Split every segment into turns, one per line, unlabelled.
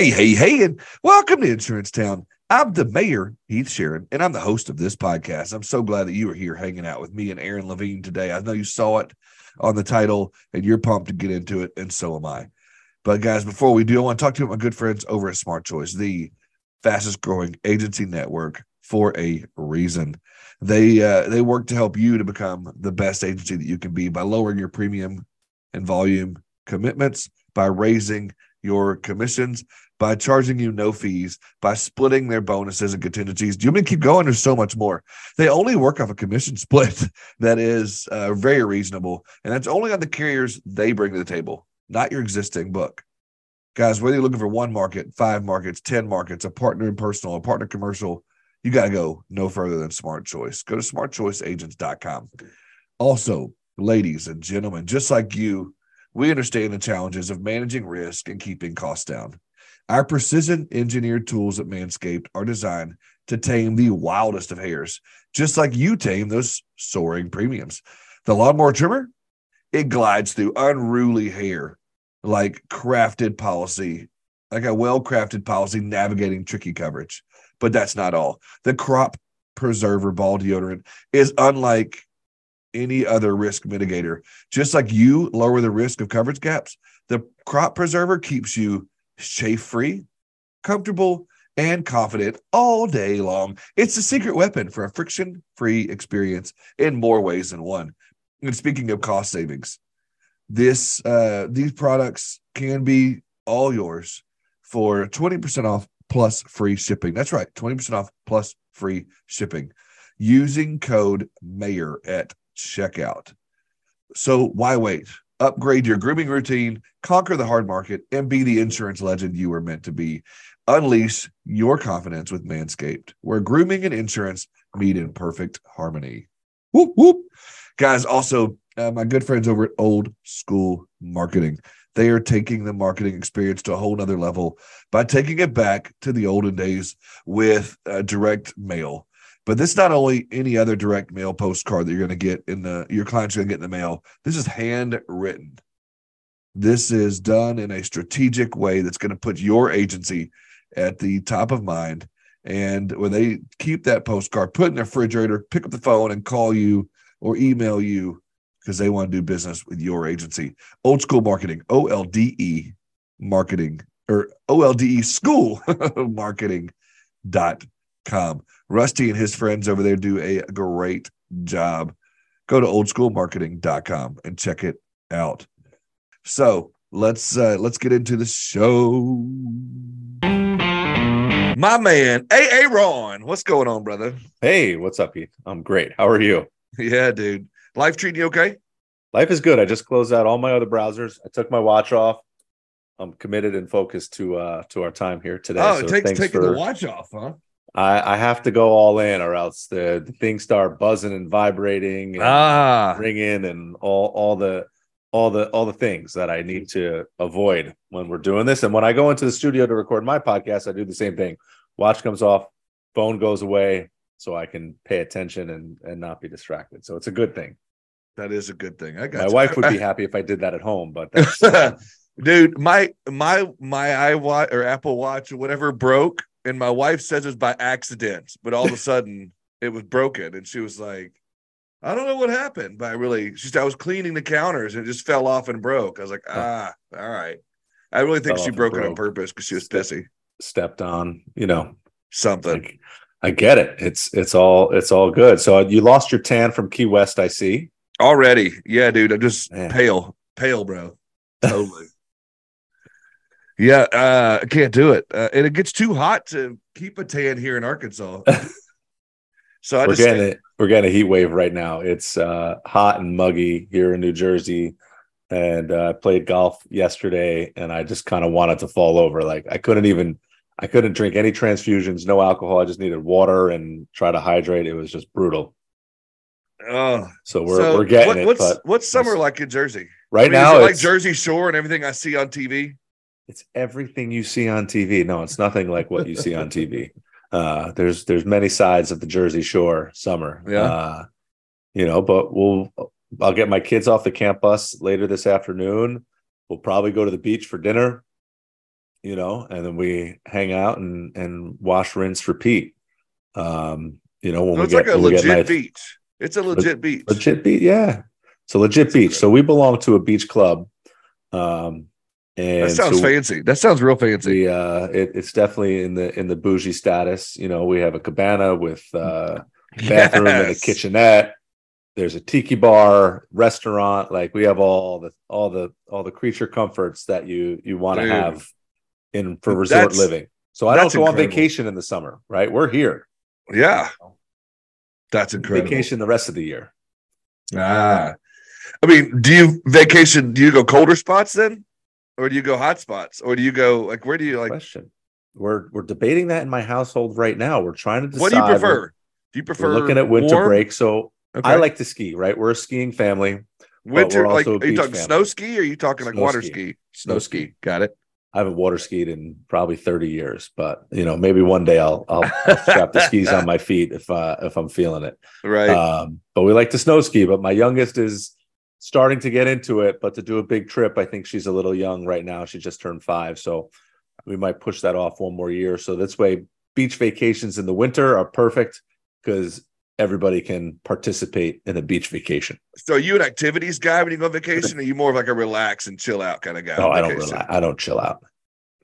Hey, hey, hey, and welcome to Insurance Town. I'm the mayor, Heath Shearon, and I'm the host of this podcast. I'm so glad that you are here hanging out with me and Aaron Levine today. I know you saw it on the title and you're pumped to get into it, and so am I. But, guys, before we do, I want to talk to my good friends over at Smart Choice, the fastest growing agency network for a reason. They uh, they work to help you to become the best agency that you can be by lowering your premium and volume commitments, by raising your commissions by charging you no fees, by splitting their bonuses and contingencies. Do you mean keep going? There's so much more. They only work off a commission split that is uh, very reasonable, and that's only on the carriers they bring to the table, not your existing book. Guys, whether you're looking for one market, five markets, 10 markets, a partner in personal, a partner commercial, you got to go no further than Smart Choice. Go to smartchoiceagents.com. Also, ladies and gentlemen, just like you, we understand the challenges of managing risk and keeping costs down. Our precision engineered tools at Manscaped are designed to tame the wildest of hairs, just like you tame those soaring premiums. The lawnmower trimmer, it glides through unruly hair like crafted policy, like a well crafted policy navigating tricky coverage. But that's not all. The crop preserver ball deodorant is unlike any other risk mitigator. Just like you lower the risk of coverage gaps, the crop preserver keeps you chafe free, comfortable, and confident all day long. It's a secret weapon for a friction free experience in more ways than one. And speaking of cost savings, this uh, these products can be all yours for 20% off plus free shipping. That's right, 20% off plus free shipping using code MAYOR at checkout. So why wait? Upgrade your grooming routine, conquer the hard market, and be the insurance legend you were meant to be. Unleash your confidence with Manscaped, where grooming and insurance meet in perfect harmony. Whoop, whoop. Guys, also, uh, my good friends over at Olde School Marketing. They are taking the marketing experience to a whole nother level by taking it back to the olden days with uh, direct mail. But this is not only any other direct mail postcard that you're going to get in the your client's going to get in the mail. This is handwritten. This is done in a strategic way that's going to put your agency at the top of mind. And when they keep that postcard, put in the refrigerator, pick up the phone and call you or email you because they want to do business with your agency. Olde school marketing, O L D E marketing or O L D E school marketing dot com. Rusty and his friends over there do a great job. Go to oldeschoolmarketing.com and check it out. So let's uh, let's get into the show. My man, AA Ron, what's going on, brother?
Hey, what's up, Heath? I'm great. How are you?
Yeah, dude. Life treating you okay?
Life is good. I just closed out all my other browsers. I took my watch off. I'm committed and focused to uh to our time here today.
Oh, so it takes taking for, the watch off, huh?
I, I have to go all in, or else the, the things start buzzing and vibrating, and
ah,
ringing, and all all the all the all the things that I need to avoid when we're doing this. And when I go into the studio to record my podcast, I do the same thing. Watch comes off, phone goes away, so I can pay attention and and not be distracted. So it's a good thing.
That is a good thing. I got
my
you.
wife would be happy if I did that at home, but
dude, my my my iWatch or Apple Watch or whatever broke and my wife says it's by accident, but all of a sudden it was broken, and she was like, "I don't know what happened." But I really, she said I was cleaning the counters and it just fell off and broke. I was like, "Ah, all right." I really think she broke, broke, it on purpose because she was pissy.
Stepped on, you know,
something.
Like, I get it. It's it's all it's all good. So you lost your tan from Key West, I see.
Already, yeah, dude. I'm just Man. pale, pale, bro. Totally. Yeah, uh, I can't do it, uh, and it gets too hot to keep a tan here in Arkansas.
so I we're just getting it. We're getting a heat wave right now. It's uh, hot and muggy here in New Jersey, and uh, I played golf yesterday, and I just kind of wanted to fall over. Like I couldn't even, I couldn't drink any transfusions, no alcohol. I just needed water and try to hydrate. It was just brutal.
Oh,
so we're so we're getting
what, what's,
it.
what's summer like in Jersey?
Right I mean, now,
like Jersey Shore and everything I see on TV
it's everything you see on TV. No, it's nothing like what you see on TV. Uh, there's there's many sides of the Jersey Shore summer.
Yeah. Uh,
you know, but we'll I'll get my kids off the camp bus later this afternoon. We'll probably go to the beach for dinner. you know, and then we hang out and and wash, rinse, repeat. Um, you know, when
So
we
it's
get
like a legit beach. It's a legit beach.
legit beach, yeah. It's a legit
That's
beach. So we belong to a beach club. Um, and
That sounds
so
fancy. That sounds real fancy.
we uh it, it's definitely in the in the bougie status you know we have a cabana with uh bathroom and a kitchenette there's a tiki bar restaurant like we have all the all the all the creature comforts that you you want to have in for resort
That's-
living so i don't go on vacation in the summer right we're here
Yeah. That's incredible.
vacation the rest of the year
Ah. I mean, do you vacation? Do you go colder spots then? Or do you go hot spots? Or do you go like where do you like
question we're we're debating that in my household right now we're trying to decide
what do you
We're-
prefer? Do you prefer
looking at winter
warm?
break so
Okay.
i like to ski right we're a skiing family
winter like are you talking
family.
snow ski or are you talking like
Snow
water
ski.
ski? Snow
Snow
ski.
ski.
Got it.
I haven't water skied in probably 30 years, but you know, maybe one day I'll I'll, I'll strap the skis on my feet if uh if I'm feeling it.
Right.
Um, but we like to snow ski, but my youngest is starting to get into it, but to do a big trip, I think she's a little young right now. She just turned five, so we might push that off one more year. So this way beach vacations in the winter are perfect because everybody can participate in a beach vacation.
so are you an activities guy when you go on vacation? Or are you more of like a relax and chill out kind of guy?
No, I don't relax. I don't chill out.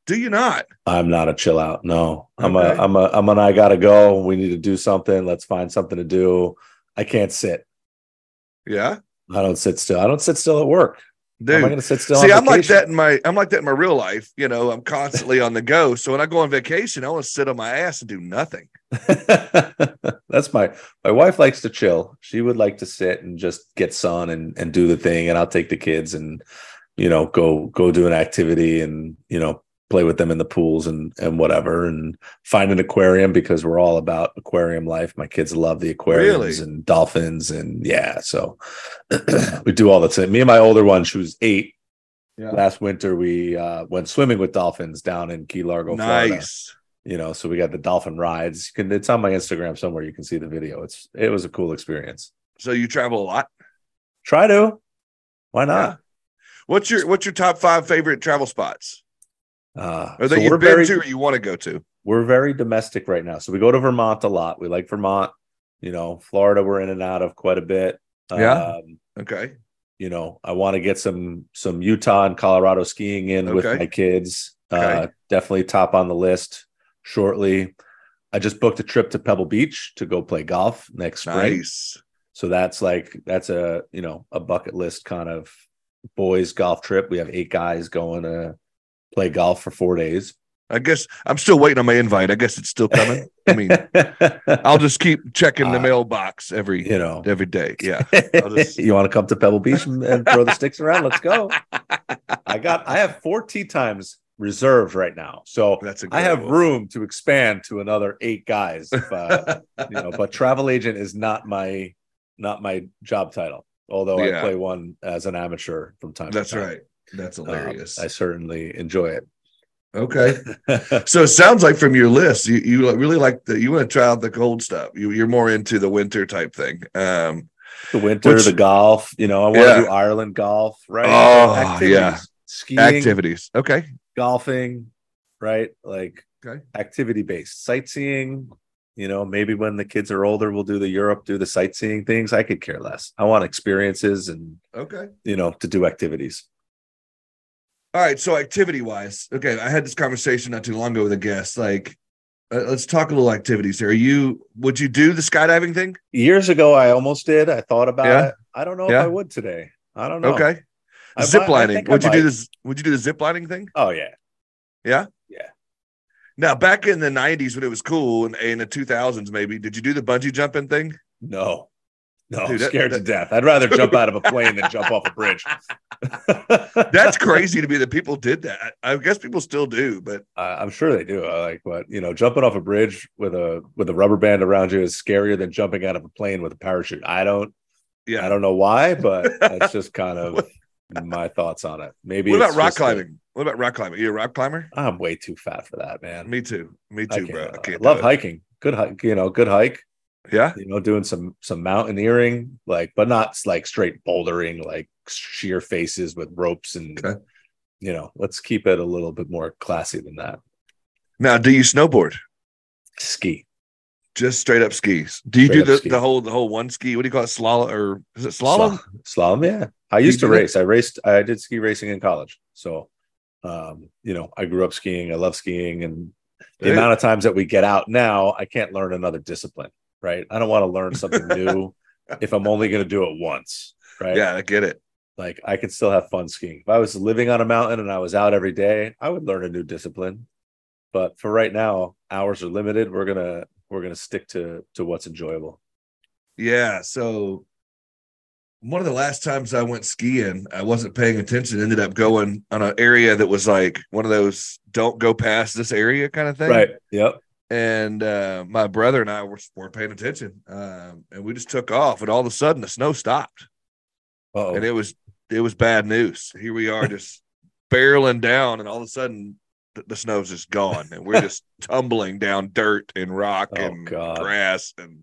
Do you not?
I'm not a chill out. No, I'm a, I'm a, I'm an, I gotta go. We need to do something. Let's find something to do. I can't sit.
Yeah.
I don't sit still. I don't sit still at work. How am I
Dude.
going to sit still?
See, I'm like that in my I'm like that in my real life. You know, I'm constantly on the go. So when I go on vacation, I want to sit on my ass and do nothing.
That's my my wife likes to chill. She would like to sit and just get sun and and do the thing, and I'll take the kids and you know go go do an activity and you know play with them in the pools and and whatever and find an aquarium because we're all about aquarium life. My kids love the aquariums
Really?
and dolphins and yeah, so we do all the time. Me and my older one, she was eight.
Yeah.
Last winter, we uh, went swimming with dolphins down in Key Largo, Florida
Nice.
you know so we got the dolphin rides you can it's on my instagram somewhere you can see the video it's it was a cool experience
So you travel a lot.
try to why not
What's your what's your top five favorite travel spots?
Uh
Or that
so
you've been
very
to or you want to go to?
we're very domestic right now so we go to vermont a lot we like vermont you know florida we're in and out of quite a bit
Yeah.
um,
Okay.
you know i want to get some some utah and colorado skiing in with my kids uh definitely top on the list shortly i just booked a trip to pebble beach to go play golf next spring
Nice.
So that's like that's a you know a bucket list kind of boys golf trip. We have eight guys going to play golf for four days.
I guess I'm still waiting on my invite. I guess it's still coming. I mean, I'll just keep checking the
Uh,
mailbox every
you know,
every day. Yeah. I'll just-
you want to come to Pebble Beach and, and throw the sticks around? Let's go. I got I have four tee times reserved right now, so
That's
I have room to expand to another eight guys. If, uh, you know, but travel agent is not my not my job title. Although
Yeah.
I play one as an amateur from time.
That's
to time.
That's right. That's
Um,
hilarious.
I certainly enjoy it.
okay. So it sounds like from your list, you, you really like the you want to try out the cold stuff. You you're more into the winter type thing. Um
the winter,
Which-
the golf. You know, I want to do Ireland golf, right?
Oh, yeah.
skiing,
activities. Okay.
golfing, right? Like
Okay.
activity based sightseeing. You know, maybe when the kids are older, we'll do the Europe, do the sightseeing things. I could care less. I want experiences and
Okay.
you know to do activities.
All right. So activity wise, okay, I had this conversation not too long ago with a guest. Like, uh, let's talk a little activities here. Are you would you do the skydiving thing?
Years ago, I almost did. I thought about
Yeah.
it. I don't know
Yeah.
if I would today. I don't know.
Okay.
I
zip
might- I
Would you do this? Would you do the zip lining thing?
Oh yeah.
Yeah.
Yeah.
Now, back in the '90s when it was cool, and in the 2000s, maybe did you do the bungee jumping thing?
No. No,
Dude,
I'm
that-
scared
that-
to death. I'd rather jump out of a plane than jump off a bridge.
That's crazy to me that people did that. I guess people still do, but
Uh, I'm sure they do. I like, but you know, jumping off a bridge with a with a rubber band around you is scarier than jumping out of a plane with a parachute. I don't,
yeah.
I don't know why, but that's just kind of my thoughts on it. Maybe
what about rock
just a-
climbing? what about rock climbing? You a rock climber?
I'm way too fat for that, man.
Me too. Me too,
can't,
bro. I
uh,
can't
love
it.
hiking. Good hike, you know, good hike.
Yeah.
You know, doing some some mountaineering, like, but not like straight bouldering, like sheer faces with ropes and
Okay.
you know, let's keep it a little bit more classy than that.
Now, do you snowboard?
Ski.
Just straight up skis. Do you straight do the, the whole the whole one ski? What do you call it? Slalom or is it slalom?
Slalom, yeah. I used to race. That? I raced. I did ski racing in college. So, um, you know, I grew up skiing. I love skiing, and the amount of times that we get out now, I can't learn another discipline. Right? I don't want to learn something new if I'm only going to do it once. Right?
Yeah, I get it.
Like I could still have fun skiing. If I was living on a mountain and I was out every day, I would learn a new discipline. But for right now, hours are limited. We're gonna we're gonna stick to to what's enjoyable.
Yeah. So one of the last times I went skiing, I wasn't paying attention. Ended up going on an area that was like one of those "don't go past this area" kind of thing.
Right. Yep.
And uh, my brother and I were, weren't paying attention, um, and we just took off. And all of a sudden, the snow stopped, Uh-oh. and it was it was bad news. Here we are just barreling down, and all of a sudden the, the snow's just gone, and we're just tumbling down dirt and rock oh, and God. grass. And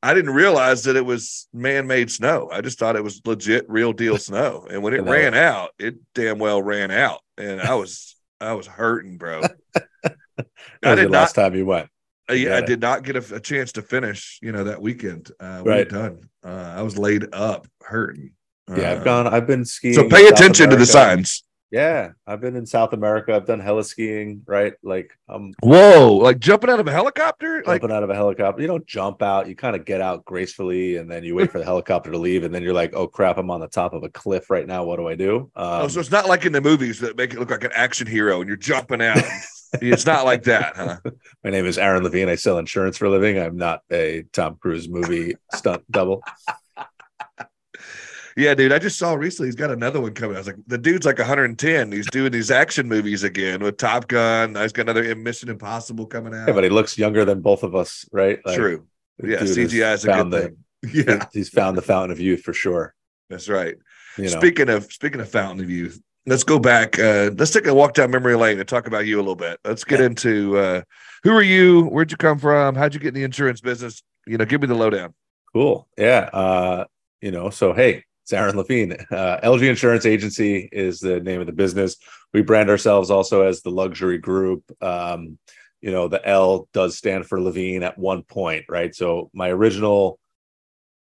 I didn't realize that it was man-made snow. I just thought it was legit, real deal snow. And when it ran out, it damn well ran out, and I was I was hurting, bro.
I did not, last time you went.
Uh, yeah, I did not get a, a, chance to finish. You know that weekend. Uh, we right. done. Uh, I was laid up, hurting.
Yeah, I've gone. I've been skiing.
So pay attention to the signs.
Yeah, I've been in South America. I've done heli skiing. Right, like um.
Whoa! Like jumping out of a helicopter.
Jumping like... out of a helicopter. You don't jump out. You kind of get out gracefully, and then you wait for the helicopter to leave, and then you're like, "Oh crap! I'm on the top of a cliff right now. What do I do?"
Um, oh, so it's not like in the movies that make it look like an action hero, and you're jumping out. it's not like that, huh?
My name is Aaron Levine. I sell insurance for a living. I'm not a Tom Cruise movie stunt double.
Yeah, dude. I just saw recently he's got another one coming. I was like, the dude's like 110. He's doing these action movies again with Top Gun. He's got another Mission Impossible coming out.
Yeah, but he looks younger than both of us, right?
Like, True. Yeah, CGI is a good the, thing.
Yeah, he's found the fountain of youth for sure.
That's right. You know. Speaking of speaking of fountain of youth, let's go back. Uh, let's take a walk down memory lane and talk about you a little bit. Let's get into uh, who are you? Where'd you come from? How'd you get in the insurance business? You know, give me the lowdown.
Cool. Yeah. Uh, you know, so hey, it's Aaron Levine. Uh, LG Insurance Agency is the name of the business. We brand ourselves also as the luxury group. Um, you know, the L does stand for Levine at one point, right? So my original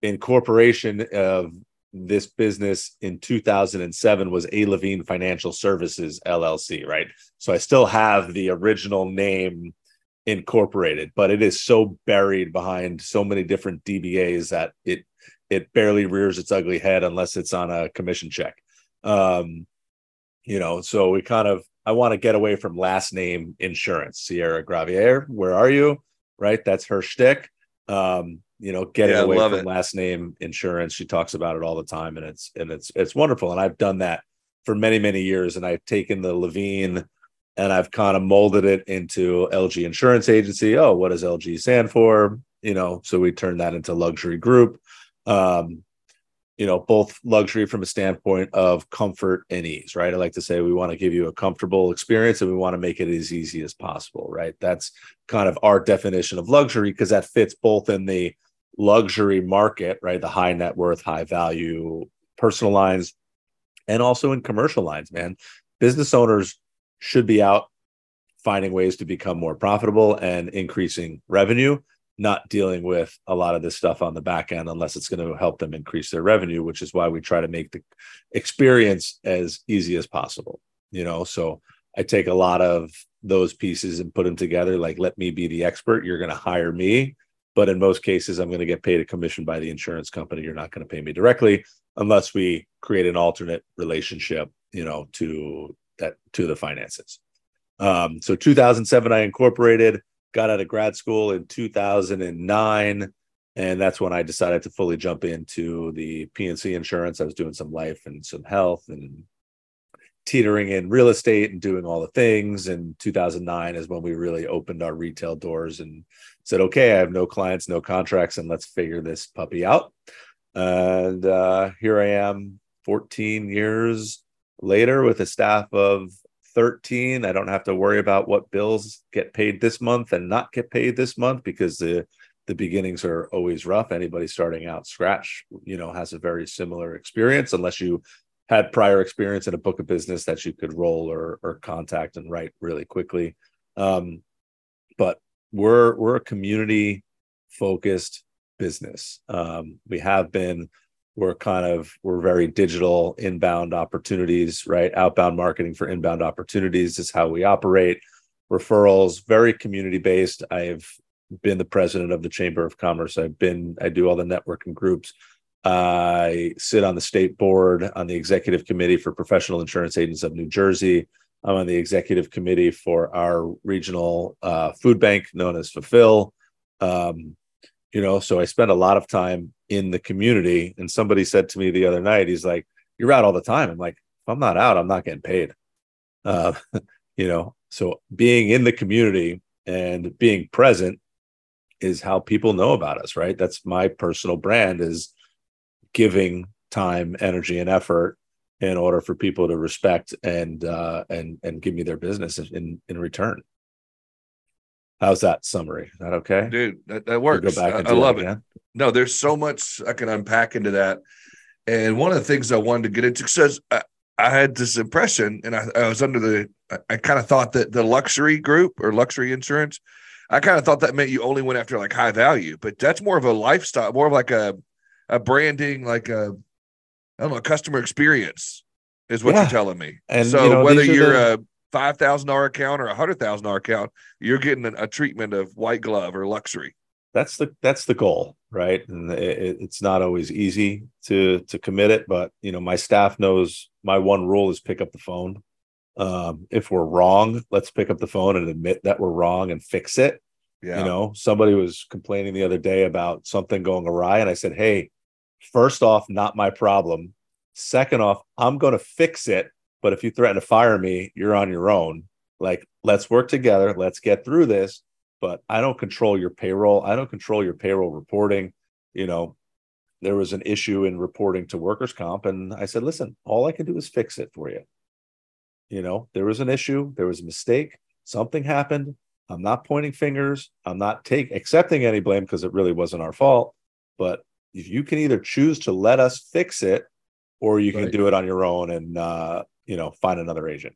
incorporation of this business in 2007 was A Levine Financial Services LLC, right? So I still have the original name incorporated, but it is so buried behind so many different DBAs that it it barely rears its ugly head unless it's on a commission check. Um, you know, so we kind of I want to get away from last name insurance. Sierra Gravier, where are you? Right, that's her shtick. Um, you know, getting yeah, away from it. last name insurance. She talks about it all the time, and it's and it's it's wonderful. And I've done that for many many years, and I've taken the Levine and I've kind of molded it into LG Insurance Agency. Oh, what does LG stand for? You know, so we turned that into luxury group um, you know, both luxury from a standpoint of comfort and ease, right? I like to say we want to give you a comfortable experience and we want to make it as easy as possible, right? That's kind of our definition of luxury because that fits both in the luxury market, right? The high net worth, high value personal lines, and also in commercial lines, man. Business owners should be out finding ways to become more profitable and increasing revenue not dealing with a lot of this stuff on the back end unless it's going to help them increase their revenue which is why we try to make the experience as easy as possible you know? So i take a lot of those pieces and put them together like let me be the expert. You're going to hire me. But in most cases i'm going to get paid a commission by the insurance company. You're not going to pay me directly unless we create an alternate relationship you know to that to the finances. Um, so 2007 i incorporated got out of grad school in 2009 and that's when i decided to fully jump into the P&C insurance. I was doing some life and some health and teetering in real estate and doing all the things. And 2009 is when we really opened our retail doors and said okay i have no clients no contracts and let's figure this puppy out. And uh, here i am 14 years later with a staff of 13 i don't have to worry about what bills get paid this month and not get paid this month because the the beginnings are always rough anybody starting out scratch you know has a very similar experience unless you had prior experience in a book of business that you could roll or or contact and write really quickly. Um, but we're we're a community focused business. Um, we have been. We're kind of we're very digital inbound opportunities, right? Outbound marketing for inbound opportunities is how we operate. Referrals, very community based. I've been the president of the Chamber of Commerce. I've been I do all the networking groups. I sit on the state board on the executive committee for professional insurance agents of New Jersey. I'm on the executive committee for our regional uh, food bank known as Fulfill. Um, you know, so I spend a lot of time in the community. And somebody said to me the other night, he's like, "You're out all the time." I'm like, "If I'm not out, I'm not getting paid." Uh, you know, so being in the community and being present is how people know about us, right? That's my personal brand is giving time, energy, and effort in order for people to respect and uh, and and give me their business in in return. How's that summary? Is that okay,
dude? That, that works. Go back I, I love it. No, there's so much I can unpack into that. And one of the things I wanted to get into says I, I had this impression, and I, I was under the. I, I kind of thought that the luxury group or luxury insurance, I kind of thought that meant you only went after like high value, but that's more of a lifestyle, more of like a a branding, like a I don't know, customer experience is what yeah. you're telling me. And so you know, whether you're the... five thousand dollar account or a hundred thousand dollar account, you're getting a, a, treatment of white glove or luxury.
That's the that's the goal, right? And it, it's not always easy to to commit it, but you know, my staff knows my one rule is pick up the phone. Um, if we're wrong, let's pick up the phone and admit that we're wrong and fix it. Yeah. You know, somebody was complaining the other day about something going awry, and I said, "Hey, first off, not my problem. Second off, I'm going to fix it. But if you threaten to fire me, you're on your own. Like, let's work together. Let's get through this. But I don't control your payroll. I don't control your payroll reporting. You know, there was an issue in reporting to workers' comp. And I said, listen, all I can do is fix it for you. You know, there was an issue, there was a mistake, something happened. I'm not pointing fingers. I'm not take accepting any blame because it really wasn't our fault. But if you can either choose to let us fix it or you can right. do it on your own and uh, you know find another agent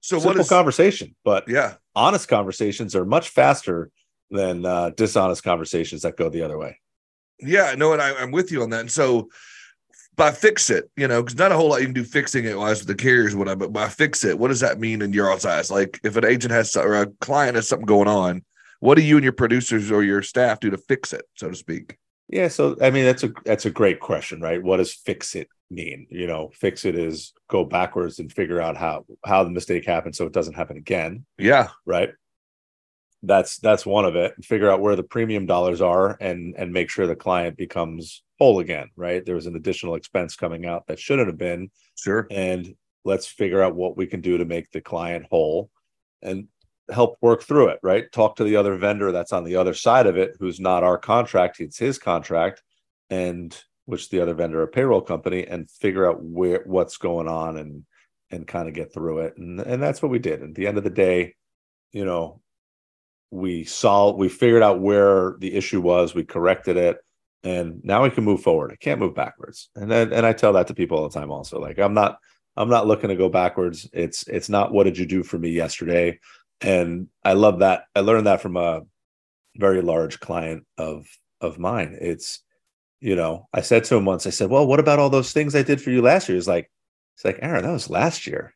so Simple what is conversation but
yeah
honest conversations are much faster than uh, dishonest conversations that go the other way
yeah no and I, i'm with you on that and so by fix it, you know, because not a whole lot you can do fixing it wise with the carriers, what I but by fix it, what does that mean in your eyes? Like if an agent has or a client has something going on, what do you and your producers or your staff do to fix it, so to speak?
Yeah, so I mean that's a that's a great question, right? What does fix it mean? You know, fix it is go backwards and figure out how how the mistake happened so it doesn't happen again.
Yeah.
Right. That's that's one of it. Figure out where the premium dollars are and and make sure the client becomes whole again, right? There was an additional expense coming out that shouldn't have been.
Sure.
And let's figure out what we can do to make the client whole. And help work through it, right? Talk to the other vendor that's on the other side of it, who's not our contract, it's his contract, and which the other vendor, a payroll company, and figure out where what's going on and and kind of get through it. And and that's what we did. At the end of the day, you know, we solved, we figured out where the issue was, we corrected it, and now we can move forward. I can't move backwards. And then and I tell that to people all the time also. Like I'm not I'm not looking to go backwards. It's it's not what did you do for me yesterday? and I love that. I learned that from a very large client of of mine. It's you know, I said to him once, I said, "Well, what about all those things I did for you last year?" He's like, "It's like Aaron, that was last year.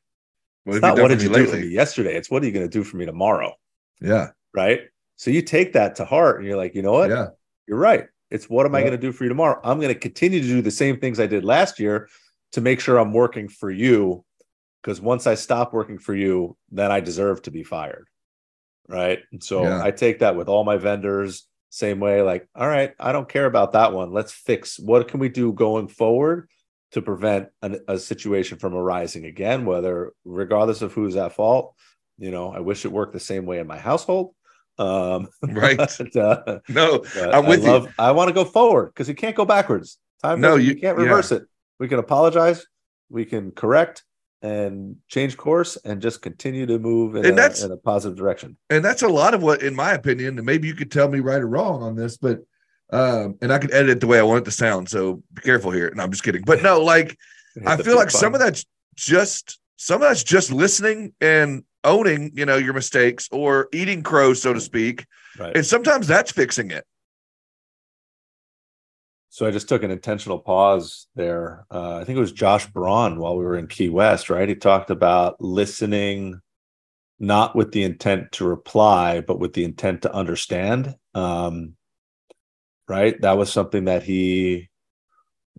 What it's not what did you lately? do for me yesterday. It's what are you going to do for me tomorrow."
Yeah.
Right. So you take that to heart, and you're like, you know what?
Yeah.
You're right. It's what am yeah. I going to do for you tomorrow? I'm going to continue to do the same things I did last year to make sure I'm working for you because once I stop working for you, then I deserve to be fired. Right. And so yeah. I take that with all my vendors, same way, like, all right, I don't care about that one. Let's fix what can we do going forward to prevent an, a situation from arising again, whether regardless of who's at fault. You know, I wish it worked the same way in my household. Um,
right. But, uh, no, I'm with
I love,
you.
I want to go forward because you can't go backwards. Time no, you, you can't reverse yeah. it. We can apologize. We can correct and change course and just continue to move in, and a, that's, in a positive direction.
And that's a lot of what, in my opinion, and maybe you could tell me right or wrong on this, but um, and I could edit it the way I want it to sound. So be careful here. No, I'm just kidding. But no, like I feel like some of that's just some of that's just listening and owning, you know, your mistakes or eating crow, so to speak. Right. And sometimes that's fixing it.
So I just took an intentional pause there. Uh, I think it was Josh Braun while we were in Key West, right? He talked about listening not with the intent to reply, but with the intent to understand. Um, right? That was something that he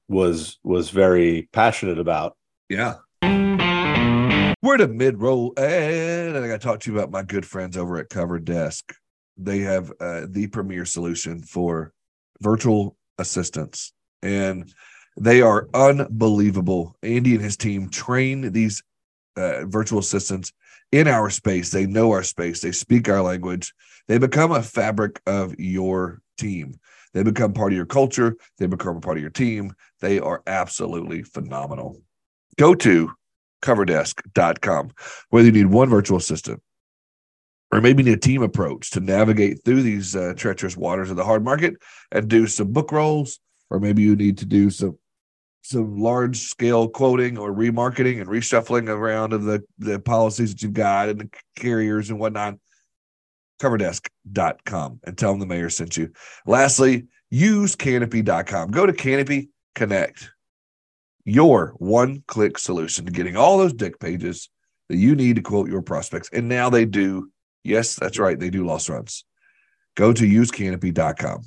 was was very passionate about.
Yeah. We're the mid roll, and I got to talk to you about my good friends over at Cover Desk. They have uh, the premier solution for virtual assistants, and they are unbelievable. Andy and his team train these uh, virtual assistants in our space. They know our space. They speak our language. They become a fabric of your team. They become part of your culture. They become a part of your team. They are absolutely phenomenal. Go to coverdesk.com. Whether you need one virtual assistant or maybe need a team approach to navigate through these uh, treacherous waters of the hard market and do some book rolls, or maybe you need to do some some large scale quoting or remarketing and reshuffling around of the, the policies that you've got and the carriers and whatnot. Coverdesk.com and tell them the mayor sent you. Lastly, use canopy.com. Go to Canopy Connect, your one click solution to getting all those dec pages that you need to quote your prospects. And now they do. Yes, that's right. They do loss runs. Go to usecanopy.com.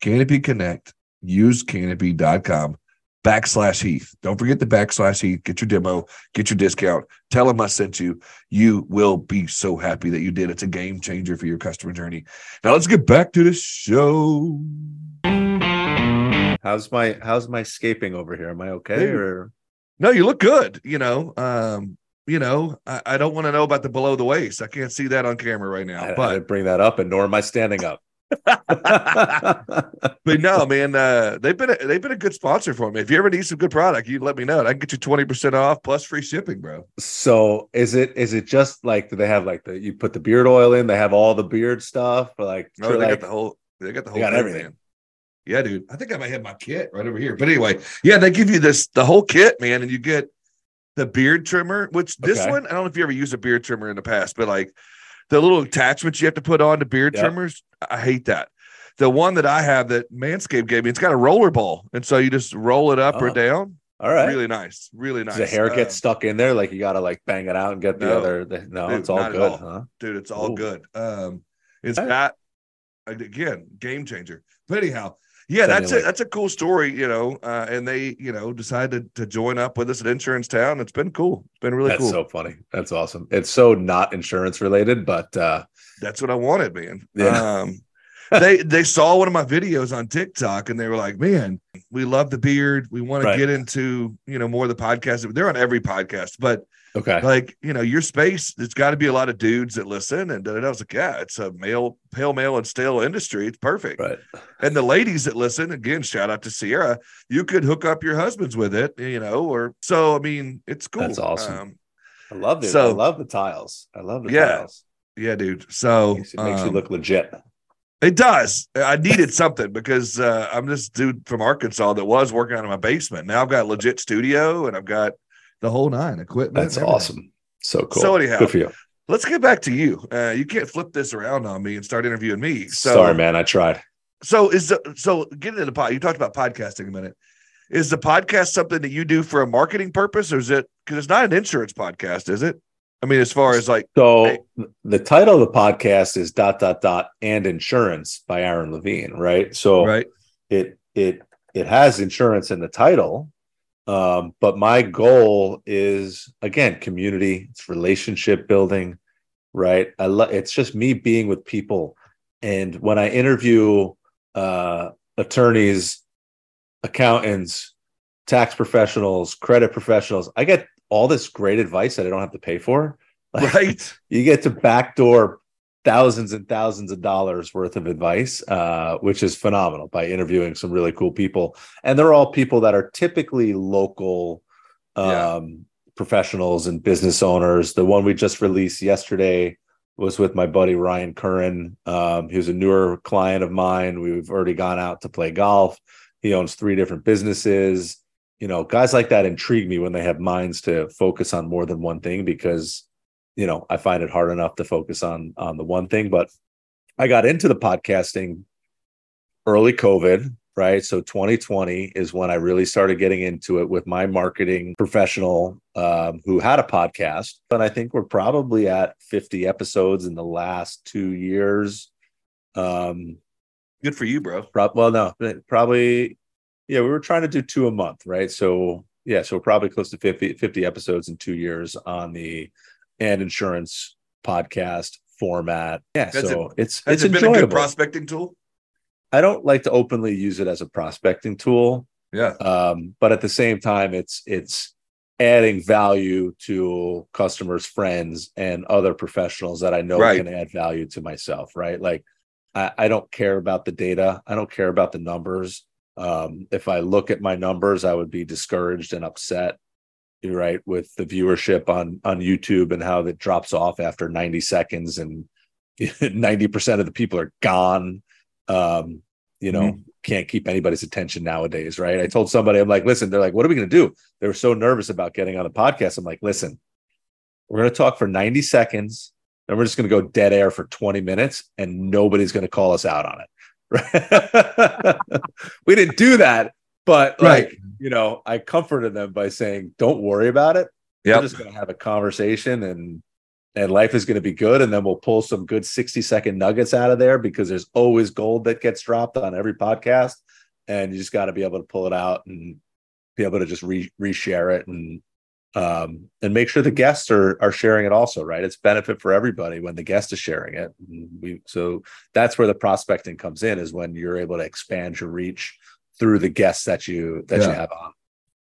Canopy Connect, usecanopy.com backslash Heath. Don't forget the backslash Heath. Get your demo, get your discount. Tell them I sent you. You will be so happy that you did. It's a game changer for your customer journey. Now let's get back to the show.
How's my how's my scaping over here? Am I okay hey. or
no? You look good. You know, um, you know, I, I don't want to know about the below the waist. I can't see that on camera right now. I, but
I bring that up, and nor am I standing up.
but no, man, uh, they've been a, they've been a good sponsor for me. If you ever need some good product, you let me know. I can get you twenty percent off plus free shipping, bro.
So is it is it just like do they have like the you put the beard oil in? They have all the beard stuff, like
no, they like, got the whole they got the whole
got everything. Man.
Yeah, dude. I think I might have my kit right over here. But anyway, yeah, they give you this the whole kit, man, and you get the beard trimmer. Which this okay. one, I don't know if you ever used a beard trimmer in the past, but like the little attachments you have to put on to beard yep. trimmers, I hate that the one that I have that Manscaped gave me, it's got a roller ball, and so you just roll it up oh. or down.
All right,
really nice, really nice.
Does the hair uh, get stuck in there? Like you got to like bang it out and get the no, other. The, no, dude, it's all good, all. huh?
Dude, it's all Ooh. good. Um, it's right. got again game changer. But anyhow, yeah, that's a that's a cool story, you know. Uh, and they, you know, decided to join up with us at Insurance Town. It's been cool. It's been really
that's
cool.
so funny. That's awesome. It's so not insurance related, but uh
that's what I wanted, man. Yeah. Um, they they saw one of my videos on TikTok and they were like, "Man, we love the beard. We want right. to get into you know more of the podcast. They're on every podcast, but
okay,
like you know your space, it's got to be a lot of dudes that listen." And I was like, "Yeah, it's a male, pale male and stale industry. It's perfect."
Right.
And the ladies that listen, again, shout out to Sierra. You could hook up your husbands with it, you know, or so. I mean, it's cool.
That's awesome. Um, I love it. So, I love the tiles. I love the
yeah,
tiles.
Yeah, dude. So
it makes, it makes um, you look legit.
It does. I needed something because uh, I'm this dude from Arkansas that was working out of my basement. Now I've got legit studio and I've got the whole nine equipment.
That's awesome. So cool.
So anyhow,
good for you.
Let's get back to you. Uh, you can't flip this around on me and start interviewing me. So,
Sorry, man. I tried.
So is the, so getting into the pod. You talked about podcasting a minute. Is the podcast something that you do for a marketing purpose, or is it because it's not an insurance podcast? Is it? I mean, as far as like,
so hey, the title of the podcast is dot dot dot and insurance by Aaron Levine, right? So
right.
it it it has insurance in the title, um, but my goal is again community, it's relationship building, right? I love it's just me being with people, and when I interview uh, attorneys, accountants, tax professionals, credit professionals, I get all this great advice that I don't have to pay for.
Like, right.
You get to backdoor thousands and thousands of dollars worth of advice, uh, which is phenomenal by interviewing some really cool people. And they're all people that are typically local um, yeah. professionals and business owners. The one we just released yesterday was with my buddy Ryan Curran. Um, he was a newer client of mine. We've already gone out to play golf. He owns three different businesses you know, guys like that intrigue me when they have minds to focus on more than one thing because, you know, I find it hard enough to focus on on the one thing. But I got into the podcasting early COVID, right? So 2020 is when I really started getting into it with my marketing professional um, who had a podcast. And I think we're probably at 50 episodes in the last two years. Um,
Good for you, bro.
Pro- well, no, probably yeah, we were trying to do two a month, right? So yeah, so probably close to 50, 50 episodes in two years on the and insurance podcast format. Yeah, has so it, it's it's it enjoyable.
A good prospecting tool.
I don't like to openly use it as a prospecting tool.
Yeah.
Um, but at the same time, it's it's adding value to customers, friends, and other professionals that I know right. can add value to myself. Right. Like I, I don't care about the data. I don't care about the numbers. Um, if I look at my numbers, I would be discouraged and upset, right, with the viewership on on YouTube and how it drops off after 90 seconds and 90% of the people are gone. Um, you know, mm-hmm. can't keep anybody's attention nowadays, right? I told somebody, I'm like, listen, they're like, what are we going to do? They were so nervous about getting on the podcast. I'm like, listen, we're going to talk for 90 seconds and we're just going to go dead air for 20 minutes and nobody's going to call us out on it. we didn't do that, but like, right. you know, I comforted them by saying, "Don't worry about it. Yep. We're just going to have a conversation, and and life is going to be good. And then we'll pull some good sixty second nuggets out of there because there's always gold that gets dropped on every podcast, and you just got to be able to pull it out and be able to just re reshare it and um, and make sure the guests are are sharing it also right it's benefit for everybody when the guest is sharing it we so that's where the prospecting comes in is when you're able to expand your reach through the guests that you that yeah. you have on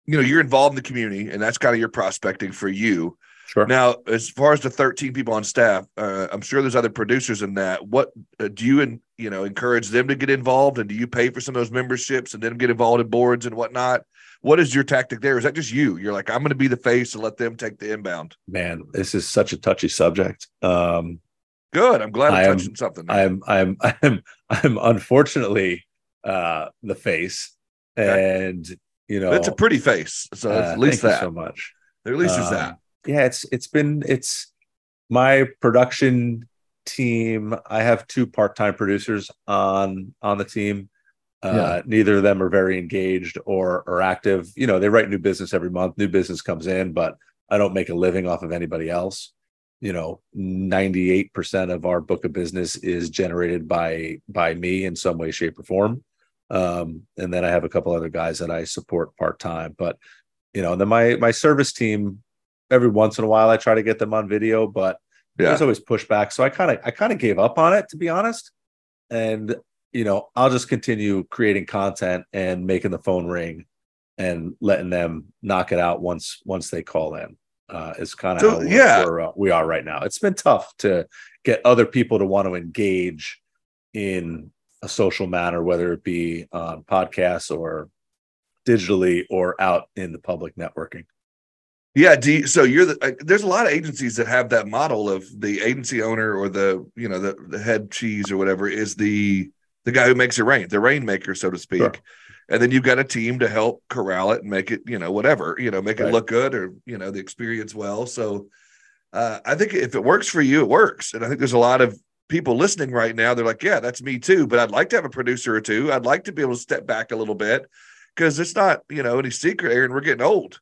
you know you're involved in the community and that's kind of your prospecting for you
sure
now as far as the 13 people on staff uh, i'm sure there's other producers in that what uh, do you and you know encourage them to get involved and do you pay for some of those memberships and then get involved in boards and whatnot what is your tactic there? Is that just you? You're like, I'm going to be the face and let them take the inbound.
Man, this is such a touchy subject. Um,
Good. I'm glad I'm touching something.
I'm, I'm, I'm, I'm unfortunately uh, the face, okay. and you know,
it's a pretty face. So uh, at least that
so much.
At least um, is that.
Yeah, it's it's been it's my production team. I have two part time producers on on the team yeah. Uh, neither of them are very engaged or or active. You know, they write new business every month. New business comes in, but I don't make a living off of anybody else. You know, 98% of our book of business is generated by by me in some way, shape, or form. Um, and then I have a couple other guys that I support part time. But you know, then my my service team, every once in a while I try to get them on video, but yeah. there's always pushback. So I kind of I kind of gave up on it to be honest. And you know, I'll just continue creating content and making the phone ring and letting them knock it out once once they call in. Uh, is kind of so, how we're, yeah. We're, uh, we are right now. It's been tough to get other people to want to engage in a social manner, whether it be on podcasts or digitally or out in the public networking.
Yeah. You, so you're the, uh, there's a lot of agencies that have that model of the agency owner or the, you know, the, the head cheese or whatever is the, the guy who makes it rain, the rainmaker, so to speak. Sure. And then you've got a team to help corral it and make it, you know, whatever, you know, make right. it look good or, you know, the experience well. So uh, I think if it works for you, it works. And I think there's a lot of people listening right now. They're like, yeah, that's me too. But I'd like to have a producer or two. I'd like to be able to step back a little bit because it's not, you know, any secret, Aaron. We're getting old.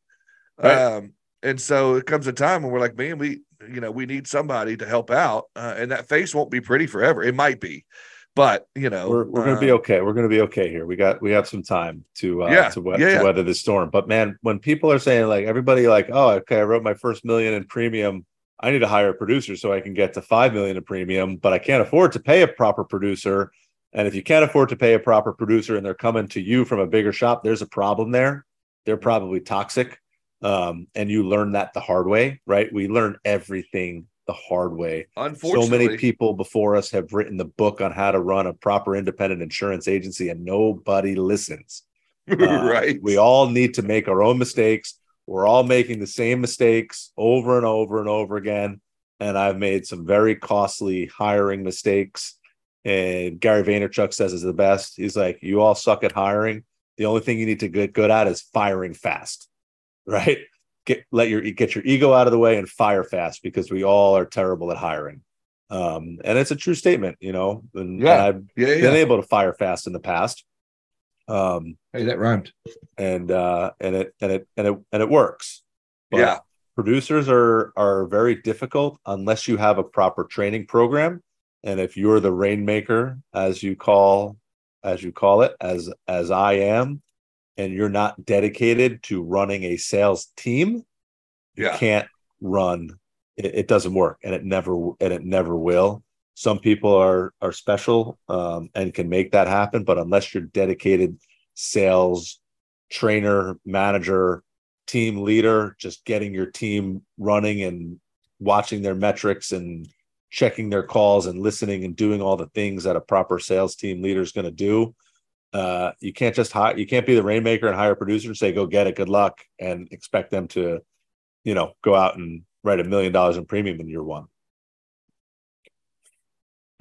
Right. Um, and so it comes a time when we're like, man, we, you know, we need somebody to help out. Uh, and that face won't be pretty forever. It might be. But you know,
we're, we're going to be uh, okay. We're going to be okay here. We got we have some time to uh, yeah, to, we- yeah, to weather the storm. But man, when people are saying like everybody like, oh, okay, I wrote my first million in premium. I need to hire a producer so I can get to five million in premium, but I can't afford to pay a proper producer. And if you can't afford to pay a proper producer and they're coming to you from a bigger shop, there's a problem there. They're probably toxic. Um, and you learn that the hard way, right? We learn everything the hard way.
Unfortunately,
so many people before us have written the book on how to run a proper independent insurance agency, and nobody listens.
Uh, right.
We all need to make our own mistakes. We're all making the same mistakes over and over and over again. And I've made some very costly hiring mistakes. And Gary Vaynerchuk says is the best. He's like, you all suck at hiring. The only thing you need to get good at is firing fast, right? Get let your get your ego out of the way and fire fast because we all are terrible at hiring. Um, and it's a true statement, you know. And,
yeah.
and I've
yeah, yeah.
been able to fire fast in the past.
Um, hey, that rhymed.
And uh, and it and it and it and it works.
But yeah.
Producers are are very difficult unless you have a proper training program. And if you're the rainmaker, as you call as you call it, as as I am, and you're not dedicated to running a sales team,
yeah.
you can't run it, it, doesn't work and it never and it never will some people are are special um, and can make that happen but unless you're dedicated sales trainer manager team leader just getting your team running and watching their metrics and checking their calls and listening and doing all the things that a proper sales team leader is going to do uh, you can't just hire you can't be the rainmaker and hire a producer and say go get it good luck and expect them to you know go out and write a million dollars in premium in year one.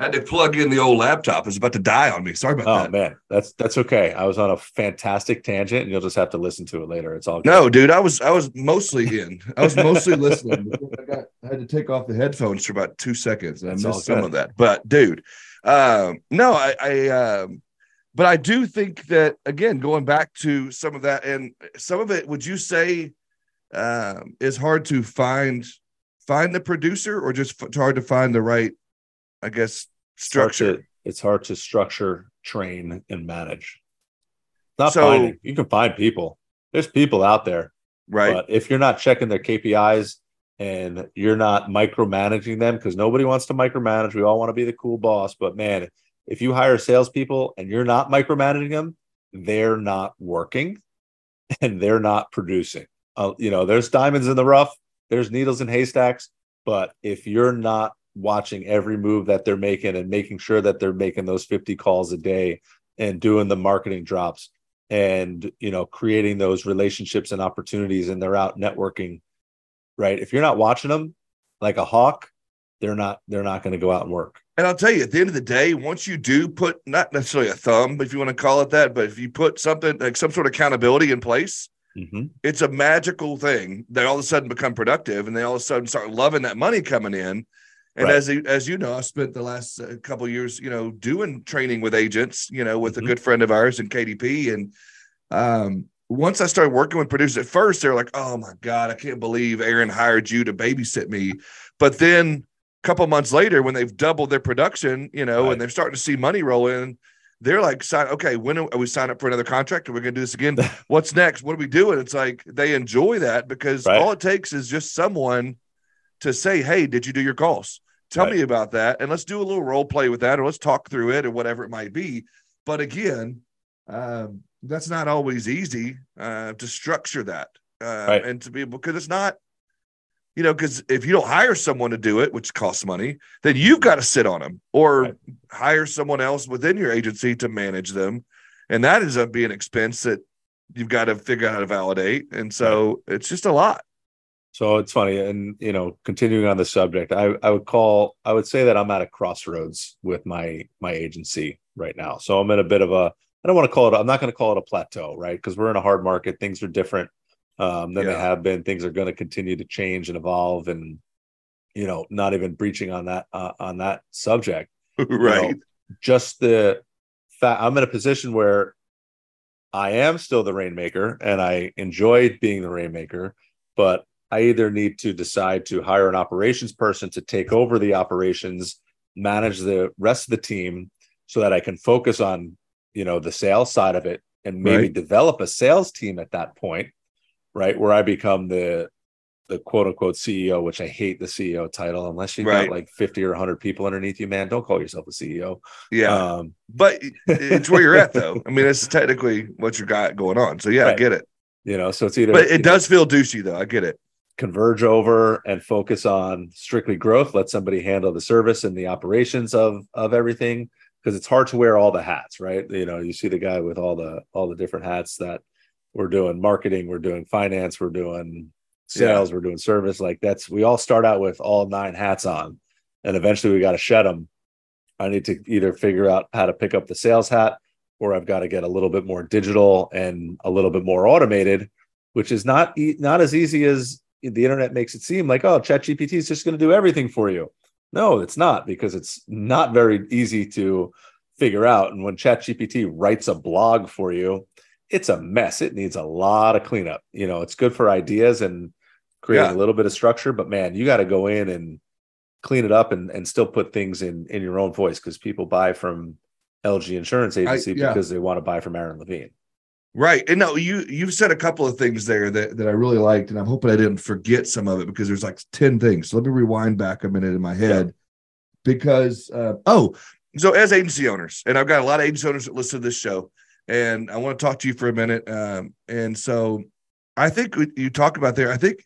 I had to plug in the old laptop. It was about to die on me. Sorry about
oh,
that.
Oh man, that's that's okay. I was on a fantastic tangent, and you'll just have to listen to it later. It's all
good. no, dude. I was I was mostly in. I was mostly listening. I got I had to take off the headphones for about two seconds, and I missed some of that. But dude, um, no, I, I um, but I do think that again, going back to some of that, and some of it, would you say um, is hard to find find the producer or just f- hard to find the right i guess structure
it's hard to, it's hard to structure train and manage. Not so, finding you can find people. There's people out there
right.
but if you're not checking their kpis and you're not micromanaging them because nobody wants to micromanage we all want to be the cool boss but man if you hire salespeople and you're not micromanaging them they're not working and they're not producing. Uh, you know, there's diamonds in the rough, there's needles in haystacks, but if you're not watching every move that they're making and making sure that they're making those 50 calls a day and doing the marketing drops and you know creating those relationships and opportunities and they're out networking right if you're not watching them like a hawk they're not they're not going to go out and work
and i'll tell you at the end of the day once you do put not necessarily a thumb if you want to call it that but if you put something like some sort of accountability in place
Mm-hmm.
It's a magical thing. They all of a sudden become productive, and they all of a sudden start loving that money coming in. And right. as as you know, I spent the last uh, couple years, you know, doing training with agents, you know, with mm-hmm. a good friend of ours in KDP. And um, once I started working with producers, at first they're like, "Oh my god, I can't believe Aaron hired you to babysit me." But then a couple months later, when they've doubled their production, you know, right. and they're starting to see money roll in, they're like, sign, okay, when are we sign up for another contract? Are we going to do this again? What's next? What are we doing? It's like they enjoy that because right. all it takes is just someone to say, hey, did you do your calls? Tell right. me about that. And let's do a little role play with that or let's talk through it or whatever it might be. But again, um, that's not always easy uh, to structure that uh, right. and to be because it's not you know, because if you don't hire someone to do it, which costs money, then you've got to sit on them or right. hire someone else within your agency to manage them. And that ends up being an expense that you've got to figure out how to validate. And so it's just a lot.
So it's funny. And, you know, continuing on the subject, I, I would call, I would say that I'm at a crossroads with my, my agency right now. So I'm in a bit of a, I don't want to call it, I'm not going to call it a plateau, right? Because we're in a hard market. Things are different um, than yeah. they have been. Things are going to continue to change and evolve, and you know, not even breaching on that uh, on that subject.
right. You know,
just the fact I'm in a position where I am still the rainmaker, and I enjoy being the rainmaker, but I either need to decide to hire an operations person to take over the operations, manage the rest of the team, so that I can focus on you know the sales side of it and maybe right. develop a sales team at that point right? Where I become the the quote unquote CEO, which I hate the CEO title unless you've right. got like 50 or 100 people underneath you, man. Don't call yourself a CEO.
Yeah. Um, but it's where you're at, though. I mean, it's technically what you got going on. So, yeah, right. I get it.
You know, so it's either,
but it does know, feel douchey, though. I get it.
Converge over and focus on strictly growth. Let somebody handle the service and the operations of of everything because it's hard to wear all the hats, right? You know, you see the guy with all the all the different hats that we're doing marketing, we're doing finance, we're doing sales, yeah. we're doing service. Like that's we all start out with all nine hats on, and eventually we got to shed them. I need to either figure out how to pick up the sales hat or I've got to get a little bit more digital and a little bit more automated, which is not not as easy as the internet makes it seem like, oh, ChatGPT is just going to do everything for you. No, it's not because it's not very easy to figure out. And when ChatGPT writes a blog for you, it's a mess. It needs a lot of cleanup. You know, it's good for ideas and creating yeah. a little bit of structure, but man, you got to go in and clean it up and, and still put things in in your own voice because people buy from LG Insurance Agency I, yeah. because they want to buy from Aaron Levine.
Right. And no, you you've said a couple of things there that, that I really liked, and I'm hoping I didn't forget some of it because there's like 10 things. So let me rewind back a minute in my head. Yeah. Because uh, oh, so as agency owners, and I've got a lot of agency owners that listen to this show, and I want to talk to you for a minute. Um, and so I think you talk about there, I think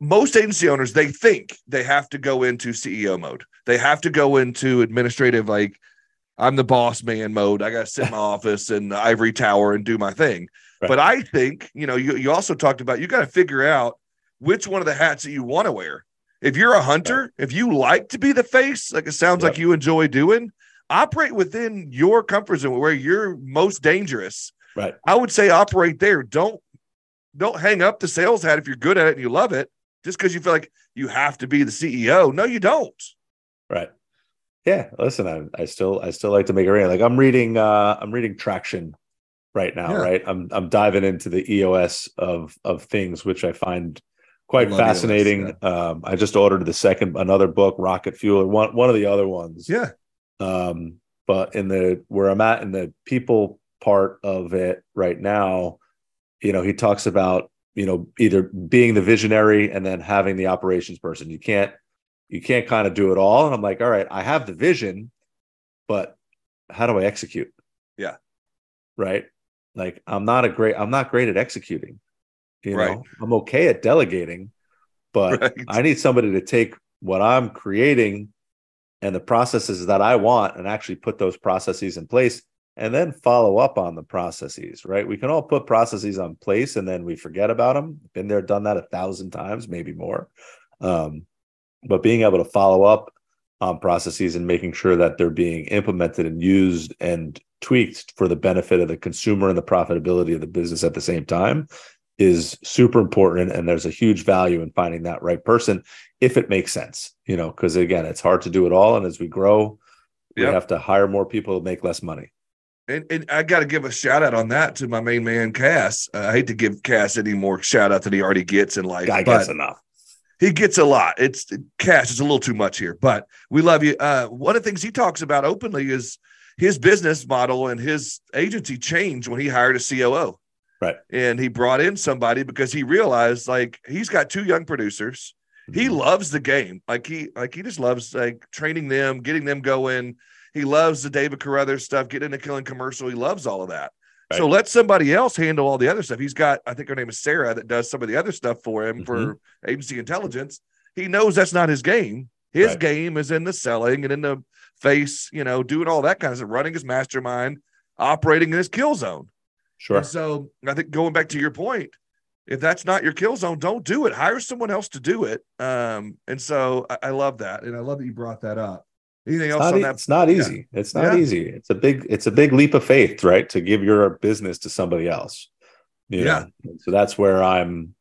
most agency owners they think they have to go into CEO mode. They have to go into administrative like I'm the boss man mode. I got to sit in my office in the ivory tower and do my thing. Right. But I think, you know, you, you also talked about you got to figure out which one of the hats that you want to wear. If you're a hunter, right. if you like to be the face, like it sounds yep. like you enjoy doing, operate within your comfort zone where you're most dangerous.
Right.
I would say operate there. Don't don't hang up the sales hat if you're good at it and you love it just because you feel like you have to be the CEO. No, you don't.
Right. Yeah, listen, I, I still I still like to make it rain. Like I'm reading uh I'm reading Traction right now, yeah. right? I'm I'm diving into the EOS of of things which I find quite fascinating. EOS, yeah. Um I just ordered the second another book, Rocket Fuel, or one one of the other ones.
Yeah.
Um but in the where I'm at in the people part of it right now, you know, he talks about, you know, either being the visionary and then having the operations person. You can't you can't kind of do it all. And I'm like, all right, I have the vision, but how do I execute?
Yeah.
Right. Like I'm not a great, I'm not great at executing. You right. know, I'm okay at delegating, but right. I need somebody to take what I'm creating and the processes that I want and actually put those processes in place and then follow up on the processes, right? We can all put processes on place and then we forget about them. Been there, done that a thousand times, maybe more. Um, but being able to follow up on processes and making sure that they're being implemented and used and tweaked for the benefit of the consumer and the profitability of the business at the same time is super important and there's a huge value in finding that right person if it makes sense you know because again it's hard to do it all and as we grow we have to hire more people to make less money
and, and I got to give a shout out on that to my main man Cass. Uh, I hate to give Cass any more shout out than he already gets in life.
Guy gets enough
he gets a lot. It's Cass is a little too much here, but we love you. Uh, one of the things he talks about openly is his business model and his agency changed when he hired a COO.
Right.
And he brought in somebody because he realized like he's got two young producers. Mm-hmm. He loves the game. Like he like he just loves like training them, getting them going. He loves the David Carothers stuff, getting a killing commercial. He loves all of that. Right. So let somebody else handle all the other stuff. He's got, I think her name is Sarah, that does some of the other stuff for him mm-hmm. for agency intelligence. He knows that's not his game. His right. game is in the selling and in the face, you know, doing all that kind of stuff, running his mastermind, operating in his kill zone.
Sure.
And so I think going back to your point, if that's not your kill zone, don't do it. Hire someone else to do it. Um, and so I, I love that. And I love that you brought that up. Anything else on that?
It's not easy. Yeah. It's not yeah. easy. It's a big, it's a big leap of faith, right? To give your business to somebody else. Yeah. Know? So that's where I'm,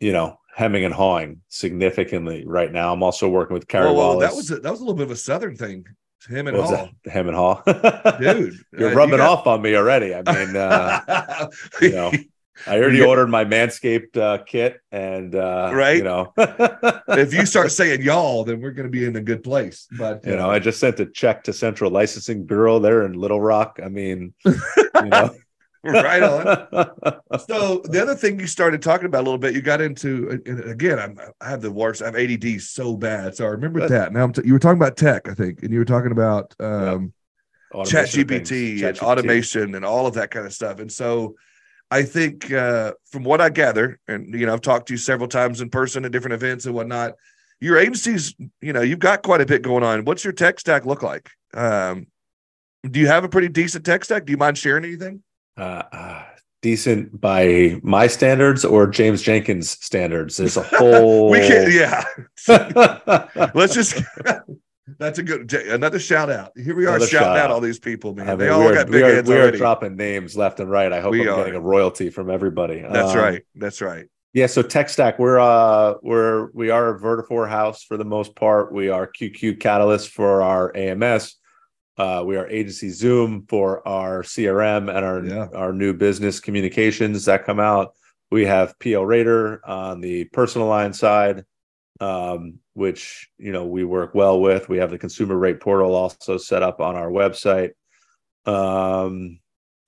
you know, hemming and hawing significantly right now. I'm also working with Carrie Whoa,
That was a, that was a little bit of a southern thing. Him and Haw.
Him and Haw.
Dude.
You're uh, rubbing you got... off on me already. I mean, uh, you know, I already yeah. ordered my Manscaped uh, kit, and uh,
right,
you know,
if you start saying y'all, then we're going to be in a good place. But
you know, I just sent a check to Central Licensing Bureau there in Little Rock. I mean, you know.
right on. So the other thing you started talking about a little bit, you got into again. I'm, i have the worst. I have ADD so bad. So I remember that. Now t- you were talking about tech, I think, and you were talking about um, yeah. Chat GPT and automation and all of that kind of stuff. And so I think uh, from what I gather, and you know, I've talked to you several times in person at different events and whatnot. Your agency's, you know, you've got quite a bit going on. What's your tech stack look like? Um, do you have a pretty decent tech stack? Do you mind sharing anything?
Uh, uh, decent by my standards or James Jenkins standards. There's a whole.
we can, yeah. Let's just That's a good another shout out. Here we are another shouting out all these people, man. I mean, they all
are,
got big
we are,
heads
we
already.
are dropping names left and right. I hope we I'm are. getting a royalty from everybody.
That's um, right. That's right.
Yeah, so tech stack, we're uh we're we are a Vertafore house for the most part. We are QQ Catalyst for our AMS. Uh, we are Agency Zoom for our CRM and our yeah. our new business communications that come out. We have PL Rater on the personal line side, um, which you know we work well with. We have the consumer rate portal also set up on our website. Um,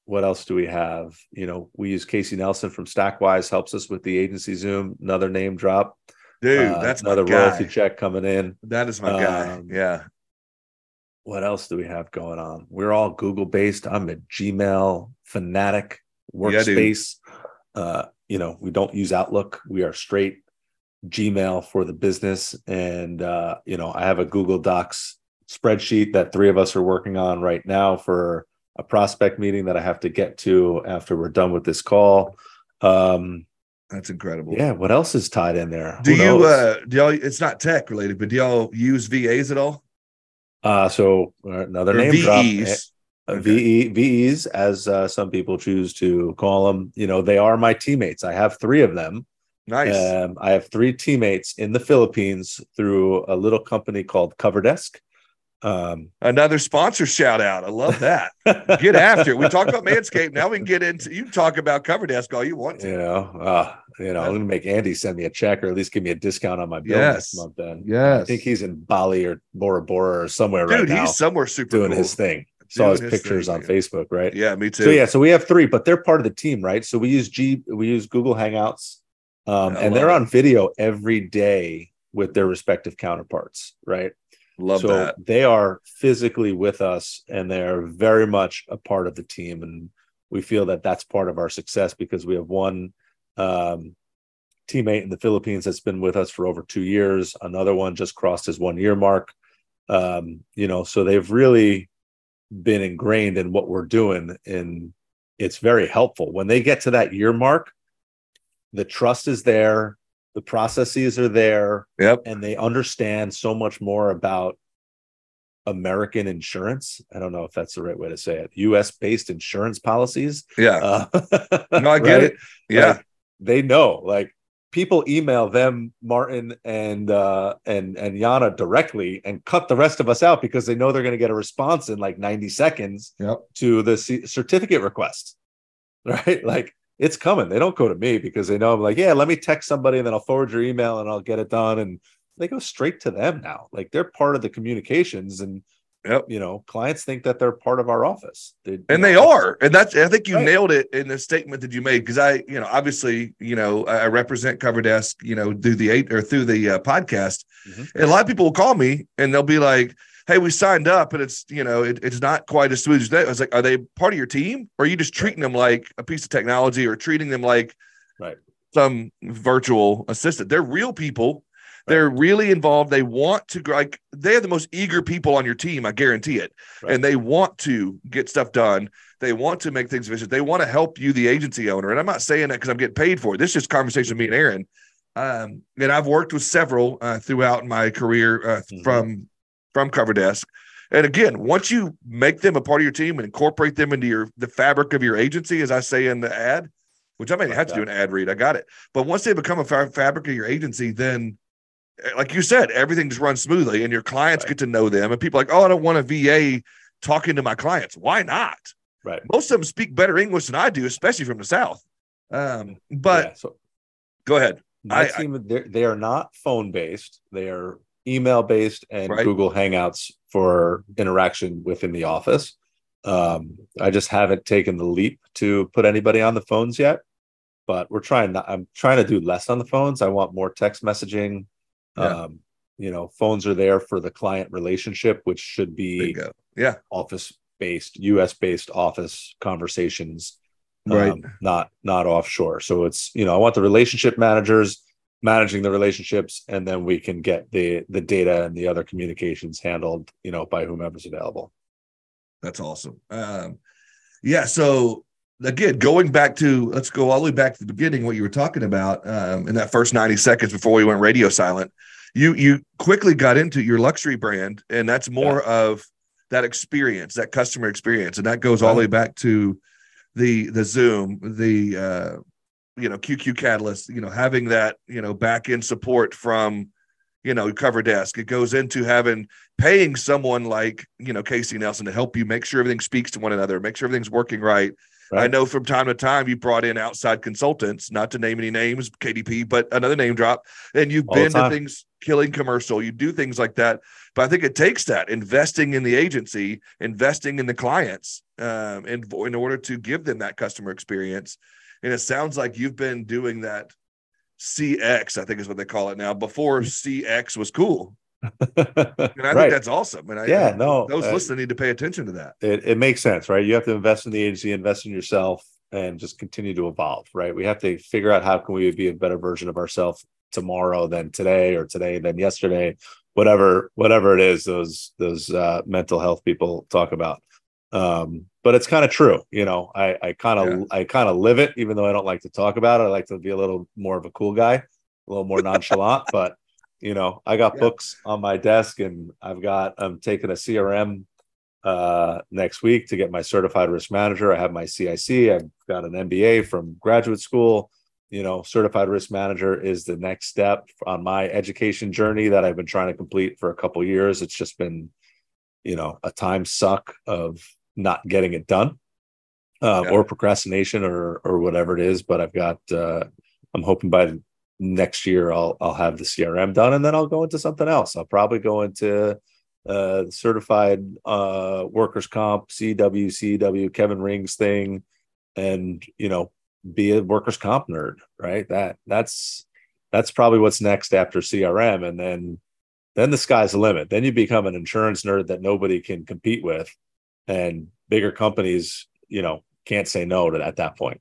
what else do we have? You know, we use Casey Nelson from Stackwise helps us with the agency Zoom. Another name drop,
dude. Uh, that's
another royalty check coming in.
That is my um, guy. Yeah.
What else do we have going on? We're all Google based. I'm a Gmail fanatic workspace. Yeah, uh, you know, we don't use Outlook. We are straight Gmail for the business. And, uh, you know, I have a Google Docs spreadsheet that three of us are working on right now for a prospect meeting that I have to get to after we're done with this call. Um,
that's incredible.
Yeah. What else is tied in there?
Do Who you, knows? uh, do y'all, it's not tech related, but do y'all use VAs at all?
Uh, so uh, another or name VEs. drop. Eh, Okay. VE, VEs, as uh, some people choose to call them, you know, they are my teammates. I have three of them.
Nice.
Um, I have three teammates in the Philippines through a little company called CoverDesk.
Um, Another sponsor shout out. I love that. get after it. We talked about Manscaped. Now we can get into you talk about CoverDesk all you want
to. You know, uh, you know, I'm gonna make Andy send me a check or at least give me a discount on my bill yes. next month. Then,
yes,
I think he's in Bali or Bora Bora or somewhere
Dude,
right now.
he's somewhere super
doing
cool.
his thing saw his pictures thing, on Facebook, right?
Yeah, me too.
So yeah, so we have three, but they're part of the team, right? So we use G, we use Google Hangouts, um, and they're it. on video every day with their respective counterparts, right?
Love
so
that.
They are physically with us, and they're very much a part of the team, and we feel that that's part of our success because we have one um, teammate in the Philippines that's been with us for over two years. Another one just crossed his one year mark. Um, you know, so they've really been ingrained in what we're doing and it's very helpful when they get to that year mark the trust is there the processes are there
yep.
and they understand so much more about american insurance. I don't know if that's the right way to say it. Us based insurance policies.
Yeah. Uh, no i get right? it. Yeah.
Like, they know like people email them martin and uh and and yana directly and cut the rest of us out because they know they're going to get a response in like 90 seconds
yep.
to the c- certificate request right? Like it's coming they don't go to me because they know i'm like yeah let me text somebody and then i'll forward your email and i'll get it done and they go straight to them now like they're part of the communications and
Yep.
You know, clients think that they're part of our office.
They, and know, they are. And that's, I think you right. nailed it in the statement that you made. Because I, you know, obviously, you know, I represent CoverDesk, you know, through the eight or through the uh, podcast. Mm-hmm. And a lot of people will call me and they'll be like, hey, we signed up and it's, you know, it, it's not quite as smooth as that. I was like, are they part of your team? Or are you just treating them like a piece of technology or treating them like
right.
some virtual assistant? They're real people they're really involved. They want to like they are the most eager people on your team, I guarantee it. Right. And they want to get stuff done. They want to make things efficient. They want to help you, the agency owner. And I'm not saying that because I'm getting paid for it. This is just conversation with me and Aaron. Um, and I've worked with several uh, throughout my career uh, mm-hmm. from from CoverDesk. And again, once you make them a part of your team and incorporate them into your the fabric of your agency, as I say in the ad, which I may have to do an ad read, I got it. But once they become a fa- fabric of your agency, then like you said, everything just runs smoothly and your clients right. get to know them. And people like, oh, I don't want a VA talking to my clients. Why not?
Right.
Most of them speak better English than I do, especially from the South. Um, but yeah, so go ahead.
My I, team, they are not phone based. They are email based and right. Google Hangouts for interaction within the office. Um, I just haven't taken the leap to put anybody on the phones yet, but we're trying. Not, I'm trying to do less on the phones. I want more text messaging, yeah. Um, you know, phones are there for the client relationship, which should be
yeah
office based, US based office conversations,
right? Um,
not not offshore. So it's you know, I want the relationship managers managing the relationships, and then we can get the the data and the other communications handled, you know, by whomever's available.
That's awesome. Um, yeah. So again, going back to let's go all the way back to the beginning, what you were talking about um, in that first 90 seconds before we went radio silent. you you quickly got into your luxury brand, and that's more yeah. of that experience, that customer experience, and that goes all the way back to the the Zoom, the uh, you know QQ Catalyst, you know having that you know back end support from you know cover desk. It goes into having paying someone like you know Casey Nelson to help you make sure everything speaks to one another, make sure everything's working right. Right. I know from time to time you brought in outside consultants, not to name any names, KDP, but another name drop, and you've All been to things killing commercial. You do things like that, but I think it takes that investing in the agency, investing in the clients, um, in in order to give them that customer experience. And it sounds like you've been doing that. CX, I think is what they call it now. Before CX was cool, and I right. think that's awesome. And I,
yeah, I, no,
those uh, listening need to pay attention to that.
It, it makes sense, right? You have to invest in the agency, invest in yourself, and just continue to evolve, right? We have to figure out how can we be a better version of ourselves tomorrow than today, or today than yesterday, whatever, whatever it is. Those those uh, mental health people talk about. Um, but it's kind of true, you know. I I kind of yeah. I kind of live it, even though I don't like to talk about it. I like to be a little more of a cool guy, a little more nonchalant, but you know i got yeah. books on my desk and i've got i'm taking a crm uh, next week to get my certified risk manager i have my cic i've got an mba from graduate school you know certified risk manager is the next step on my education journey that i've been trying to complete for a couple years it's just been you know a time suck of not getting it done uh, yeah. or procrastination or or whatever it is but i've got uh, i'm hoping by next year I'll I'll have the CRM done and then I'll go into something else. I'll probably go into uh certified uh workers comp CW CW Kevin Rings thing and you know be a workers comp nerd, right? That that's that's probably what's next after CRM and then then the sky's the limit. Then you become an insurance nerd that nobody can compete with and bigger companies, you know, can't say no to at that point.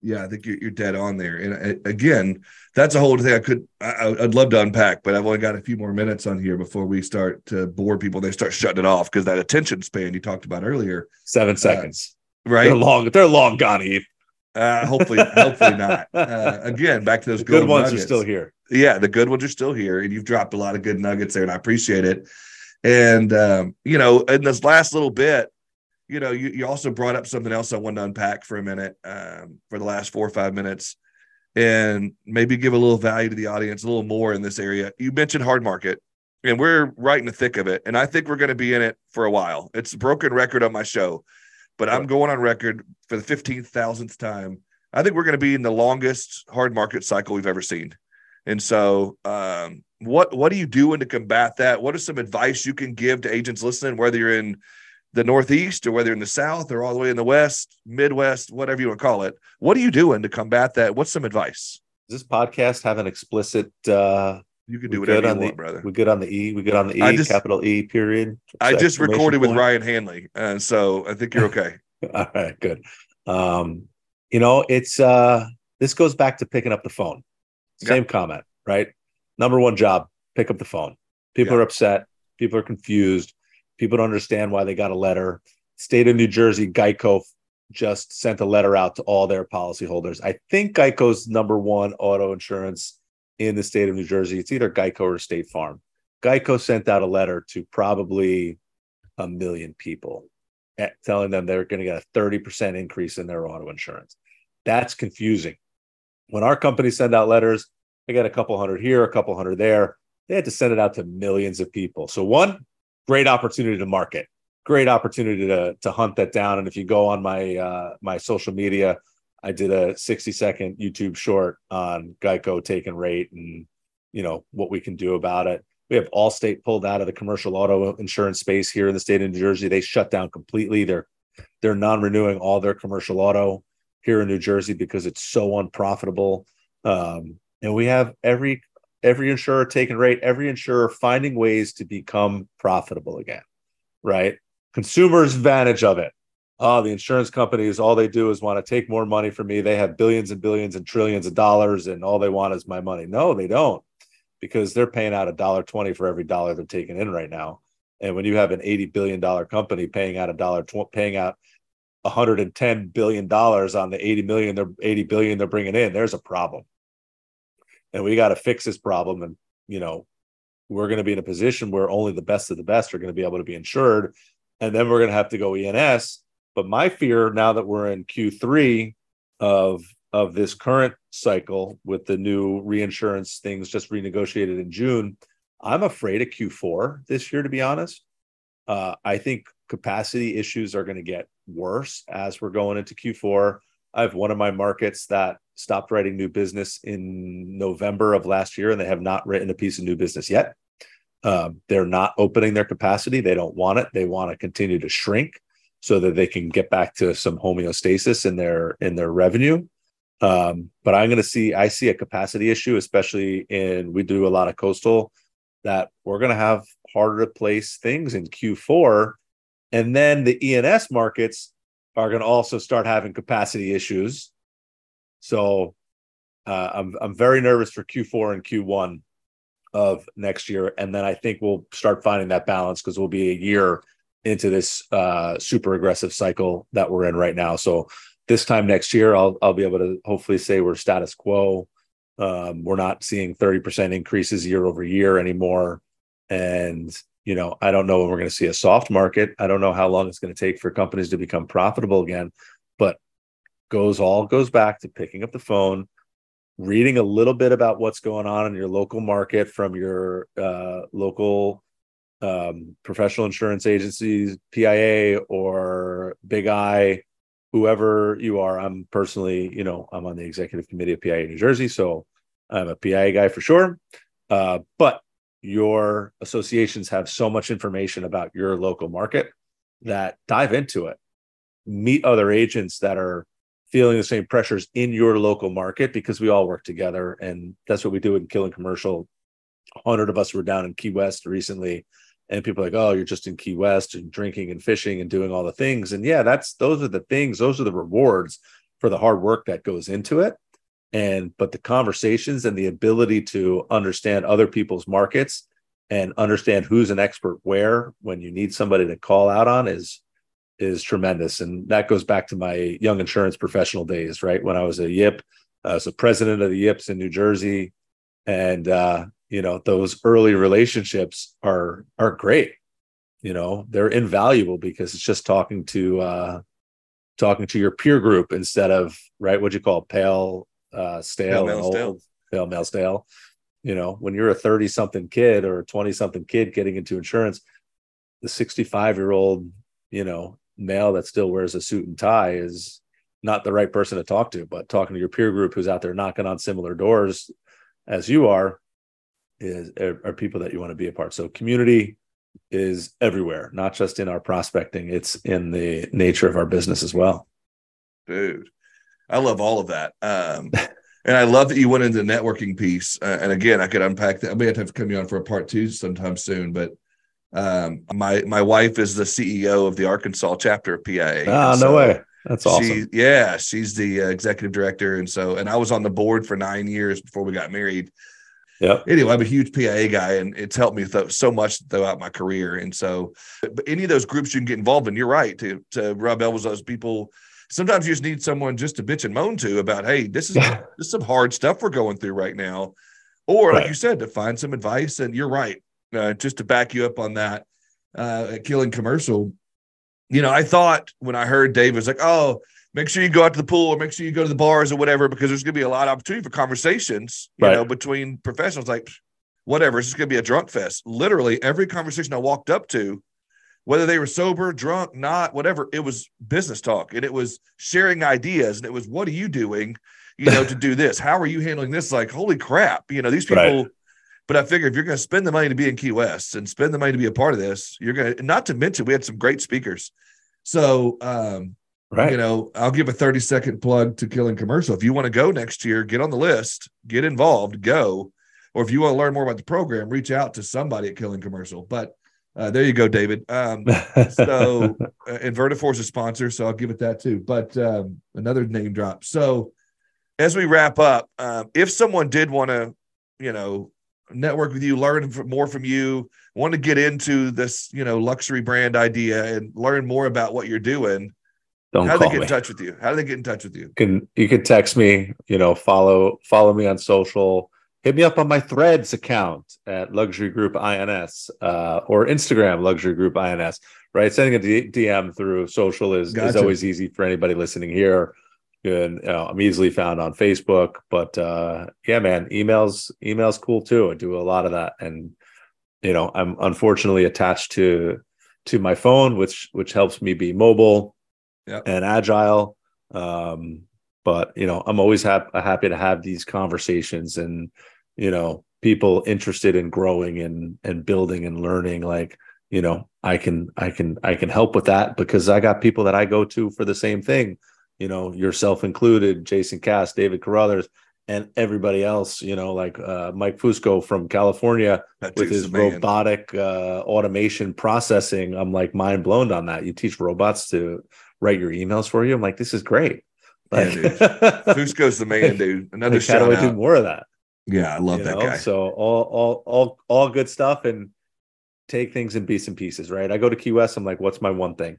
Yeah, I think you're, you're dead on there. And uh, again, that's a whole thing I could, I, would love to unpack, but I've only got a few more minutes on here before we start to bore people. They start shutting it off because that attention span you talked about earlier.
Seven uh, seconds.
Uh, right.
They're long. They're long gone, Heath.
Uh, hopefully, hopefully not. Uh, again, back to those
good ones nuggets. are still here.
Yeah, the good ones are still here, and you've dropped a lot of good nuggets there, and I appreciate it. And um, you know, in this last little bit, you know, you, you also brought up something else I wanted to unpack for a minute um, for the last four or five minutes and maybe give a little value to the audience, a little more in this area. You mentioned hard market, and we're right in the thick of it. And I think we're going to be in it for a while. It's a broken record on my show, but I'm going on record for the 15,000th time. I think we're going to be in the longest hard market cycle we've ever seen. And so, um, what what are you doing to combat that? What are some advice you can give to agents listening, whether you're in the Northeast or whether in the South or all the way in the West, Midwest, whatever you want to call it. What are you doing to combat that? What's some advice?
Does this podcast have an explicit? uh
You can do whatever you want,
the,
brother.
We good on the E. We good on the E. Just, capital E. Period.
I just recorded point. with Ryan Hanley, and so I think you're okay.
all right, good. Um, you know, it's uh this goes back to picking up the phone. Same yeah. comment, right? Number one job: pick up the phone. People yeah. are upset. People are confused People don't understand why they got a letter. State of New Jersey, Geico just sent a letter out to all their policyholders. I think Geico's number one auto insurance in the state of New Jersey. It's either Geico or State Farm. Geico sent out a letter to probably a million people eh, telling them they're going to get a 30% increase in their auto insurance. That's confusing. When our companies send out letters, they got a couple hundred here, a couple hundred there. They had to send it out to millions of people. So, one, great opportunity to market great opportunity to to hunt that down. And if you go on my uh my social media i did a 60 second youtube short on geico taking rate and you know what we can do about it. We have allstate pulled out of the commercial auto insurance space here in the state of new jersey. They shut down completely. They're they're non-renewing all their commercial auto here in new jersey because it's so unprofitable. Um, and we have every every insurer taking rate, every insurer finding ways to become profitable again, right? Consumers' advantage of it. Oh, the insurance companies, all they do is want to take more money from me. They have billions and billions and trillions of dollars, and all they want is my money. No, they don't, because they're paying out a dollar twenty for every dollar they're taking in right now. And when you have an eighty billion dollar company paying out a dollar, tw- paying out 110 billion dollars on the 80 million they're 80 billion they're bringing in there's a problem and we got to fix this problem and you know we're going to be in a position where only the best of the best are going to be able to be insured. And then we're going to have to go E&S. But my fear now that we're in Q3 of of this current cycle with the new reinsurance things just renegotiated in June, I'm afraid of Q4 this year, to be honest. Uh, I think capacity issues are going to get worse as we're going into Q4. I have one of my markets that stopped writing new business in November of last year, and they have not written a piece of new business yet. Um, they're not opening their capacity. They don't want it. They want to continue to shrink so that they can get back to some homeostasis in their in their revenue. Um, but I'm going to see I see a capacity issue, especially in we do a lot of coastal that we're going to have harder to place things in Q4, and then the E&S markets are going to also start having capacity issues so uh, I'm I'm very nervous for Q4 and Q1 of next year, and then I think we'll start finding that balance because we'll be a year into this uh, super aggressive cycle that we're in right now. So this time next year, I'll I'll be able to hopefully say we're status quo. Um, we're not seeing 30% increases year over year anymore, and you know I don't know when we're going to see a soft market. I don't know how long it's going to take for companies to become profitable again, goes all goes back to picking up the phone reading a little bit about what's going on in your local market from your uh, local um, professional insurance agencies pia or big i whoever you are. I'm personally you know i'm on the executive committee of pia new jersey so i'm a pia guy for sure. Uh, but your associations have so much information about your local market that dive into it. Meet other agents that are feeling the same pressures in your local market because we all work together and that's what we do in killing commercial. 100 of us were down in key west recently and people are like oh you're just in key west and drinking and fishing and doing all the things. And yeah that's those are the things those are the rewards for the hard work that goes into it. And but the conversations and the ability to understand other people's markets and understand who's an expert where when you need somebody to call out on is is tremendous. And that goes back to my young insurance professional days, right? When I was a YIP, I was a president of the YIPs in New Jersey. And uh, you know, those early relationships are are great. You know, they're invaluable because it's just talking to uh talking to your peer group instead of right what you call pale uh stale pale, old, stale. pale male stale. You know, when you're a 30 something kid or a 20 something kid getting into insurance, the 65 year old, you know, male that still wears a suit and tie is not the right person to talk to but talking to your peer group who's out there knocking on similar doors as you are is are, are people that you want to be a part. So community is everywhere not just in our prospecting it's in the nature of our business as well.
Dude i love all of that. Um and i love that you went into the networking piece. Uh, and again i could unpack that. I may have to come you on for a part two sometime soon but um, my my wife is the CEO of the Arkansas chapter of PIA.
Ah, so no way. That's awesome. She,
yeah, she's the uh, executive director, and so and I was on the board for nine years before we got married.
Yeah.
Anyway, I'm a huge PIA guy, and it's helped me th- so much throughout my career. And so, but any of those groups you can get involved in, you're right to to rub elbows those people. Sometimes you just need someone just to bitch and moan to about, hey, this is this is some hard stuff we're going through right now, or right. like you said, to find some advice. And you're right, uh, just to back you up on that, uh, Killing Commercial, you know, I thought when I heard Dave was like, oh, make sure you go out to the pool or make sure you go to the bars or whatever, because there's going to be a lot of opportunity for conversations, you right. know, between professionals. Like, whatever, it's just going to be a drunk fest. Literally, every conversation I walked up to, whether they were sober, drunk, not, whatever, it was business talk and it was sharing ideas and it was, what are you doing, you know, to do this? How are you handling this? Like, holy crap, you know, these people. Right but I figure if you're going to spend the money to be in Key West and spend the money to be a part of this, you're going to, not to mention, we had some great speakers. So, um, right. you know, I'll give a 30 second plug to Killing Commercial. If you want to go next year, get on the list, get involved, go. Or if you want to learn more about the program, reach out to somebody at Killing Commercial. But uh, there you go, David. Um, so, uh, Invertiforce is a sponsor, so I'll give it that too. But um, another name drop. So, as we wrap up, um, if someone did want to, you know, network with you, learn more from you, want to get into this, you know, luxury brand idea and learn more about what you're doing,
don't
how do they get
me.
in touch with you? How do they get in touch with you?
you can you can text me, you know, follow follow me on social. hit me up on my Threads account at Luxury Group INS uh, or Instagram Luxury Group INS. Right, sending a D- DM through social is gotcha. is always easy for anybody listening here. And you know, I'm easily found on Facebook, but uh, yeah, man, emails emails cool too. I do a lot of that, and you know, I'm unfortunately attached to to my phone, which which helps me be mobile yep. and agile. Um, but you know, I'm always ha- happy to have these conversations and you know people interested in growing and and building and learning like you know i can i can i can help with that because i got people that i go to for the same thing you know yourself included jason cass david carothers and everybody else you know like uh, mike fusco from california with his robotic uh, automation processing i'm like mind blown on that you teach robots to write your emails for you i'm like this is great like,
yeah, Fusco's the man, dude. Another like, shout how do I
do more of that?
Yeah, I love you that know? guy.
So all all all all good stuff and take things in bits and pieces, right? I go to Key West, I'm like, what's my one thing?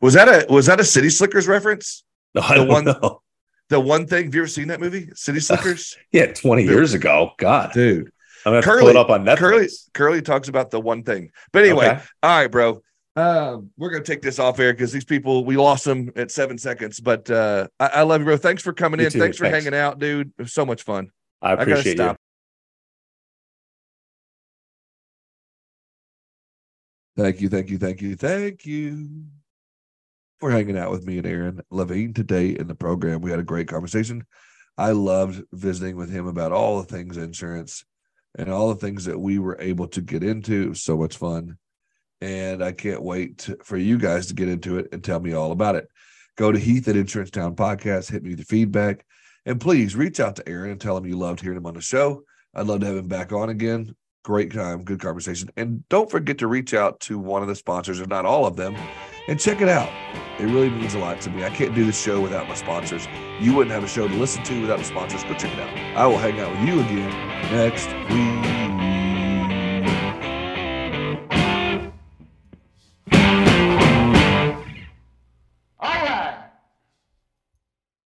Was that a was that a City Slickers reference?
No, I the don't one, know.
The one thing, have you ever seen that movie? City Slickers?
Uh, yeah, 20 dude. years ago. God.
Dude.
I'm gonna Curly, pull it up on Netflix.
Curly, Curly talks about the one thing. But anyway, okay. all right, bro. Um, we're gonna take this off air because these people we lost them at seven seconds. But uh, I, I love you, bro. Thanks for coming you in. Too. Thanks for Thanks. hanging out, dude. It was so much fun.
I appreciate I you.
Thank you, thank you, thank you, thank you for hanging out with me and Aaron Levine today in the program. We had a great conversation. I loved visiting with him about all the things insurance and all the things that we were able to get into. So much fun. And I can't wait for you guys to get into it and tell me all about it. Go to Heath at Insurance Town Podcast, hit me with feedback. And please reach out to Aaron and tell him you loved hearing him on the show. I'd love to have him back on again. Great time, good conversation. And don't forget to reach out to one of the sponsors, if not all of them, and check it out. It really means a lot to me. I can't do this show without my sponsors. You wouldn't have a show to listen to without the sponsors. Go check it out. I will hang out with you again next week.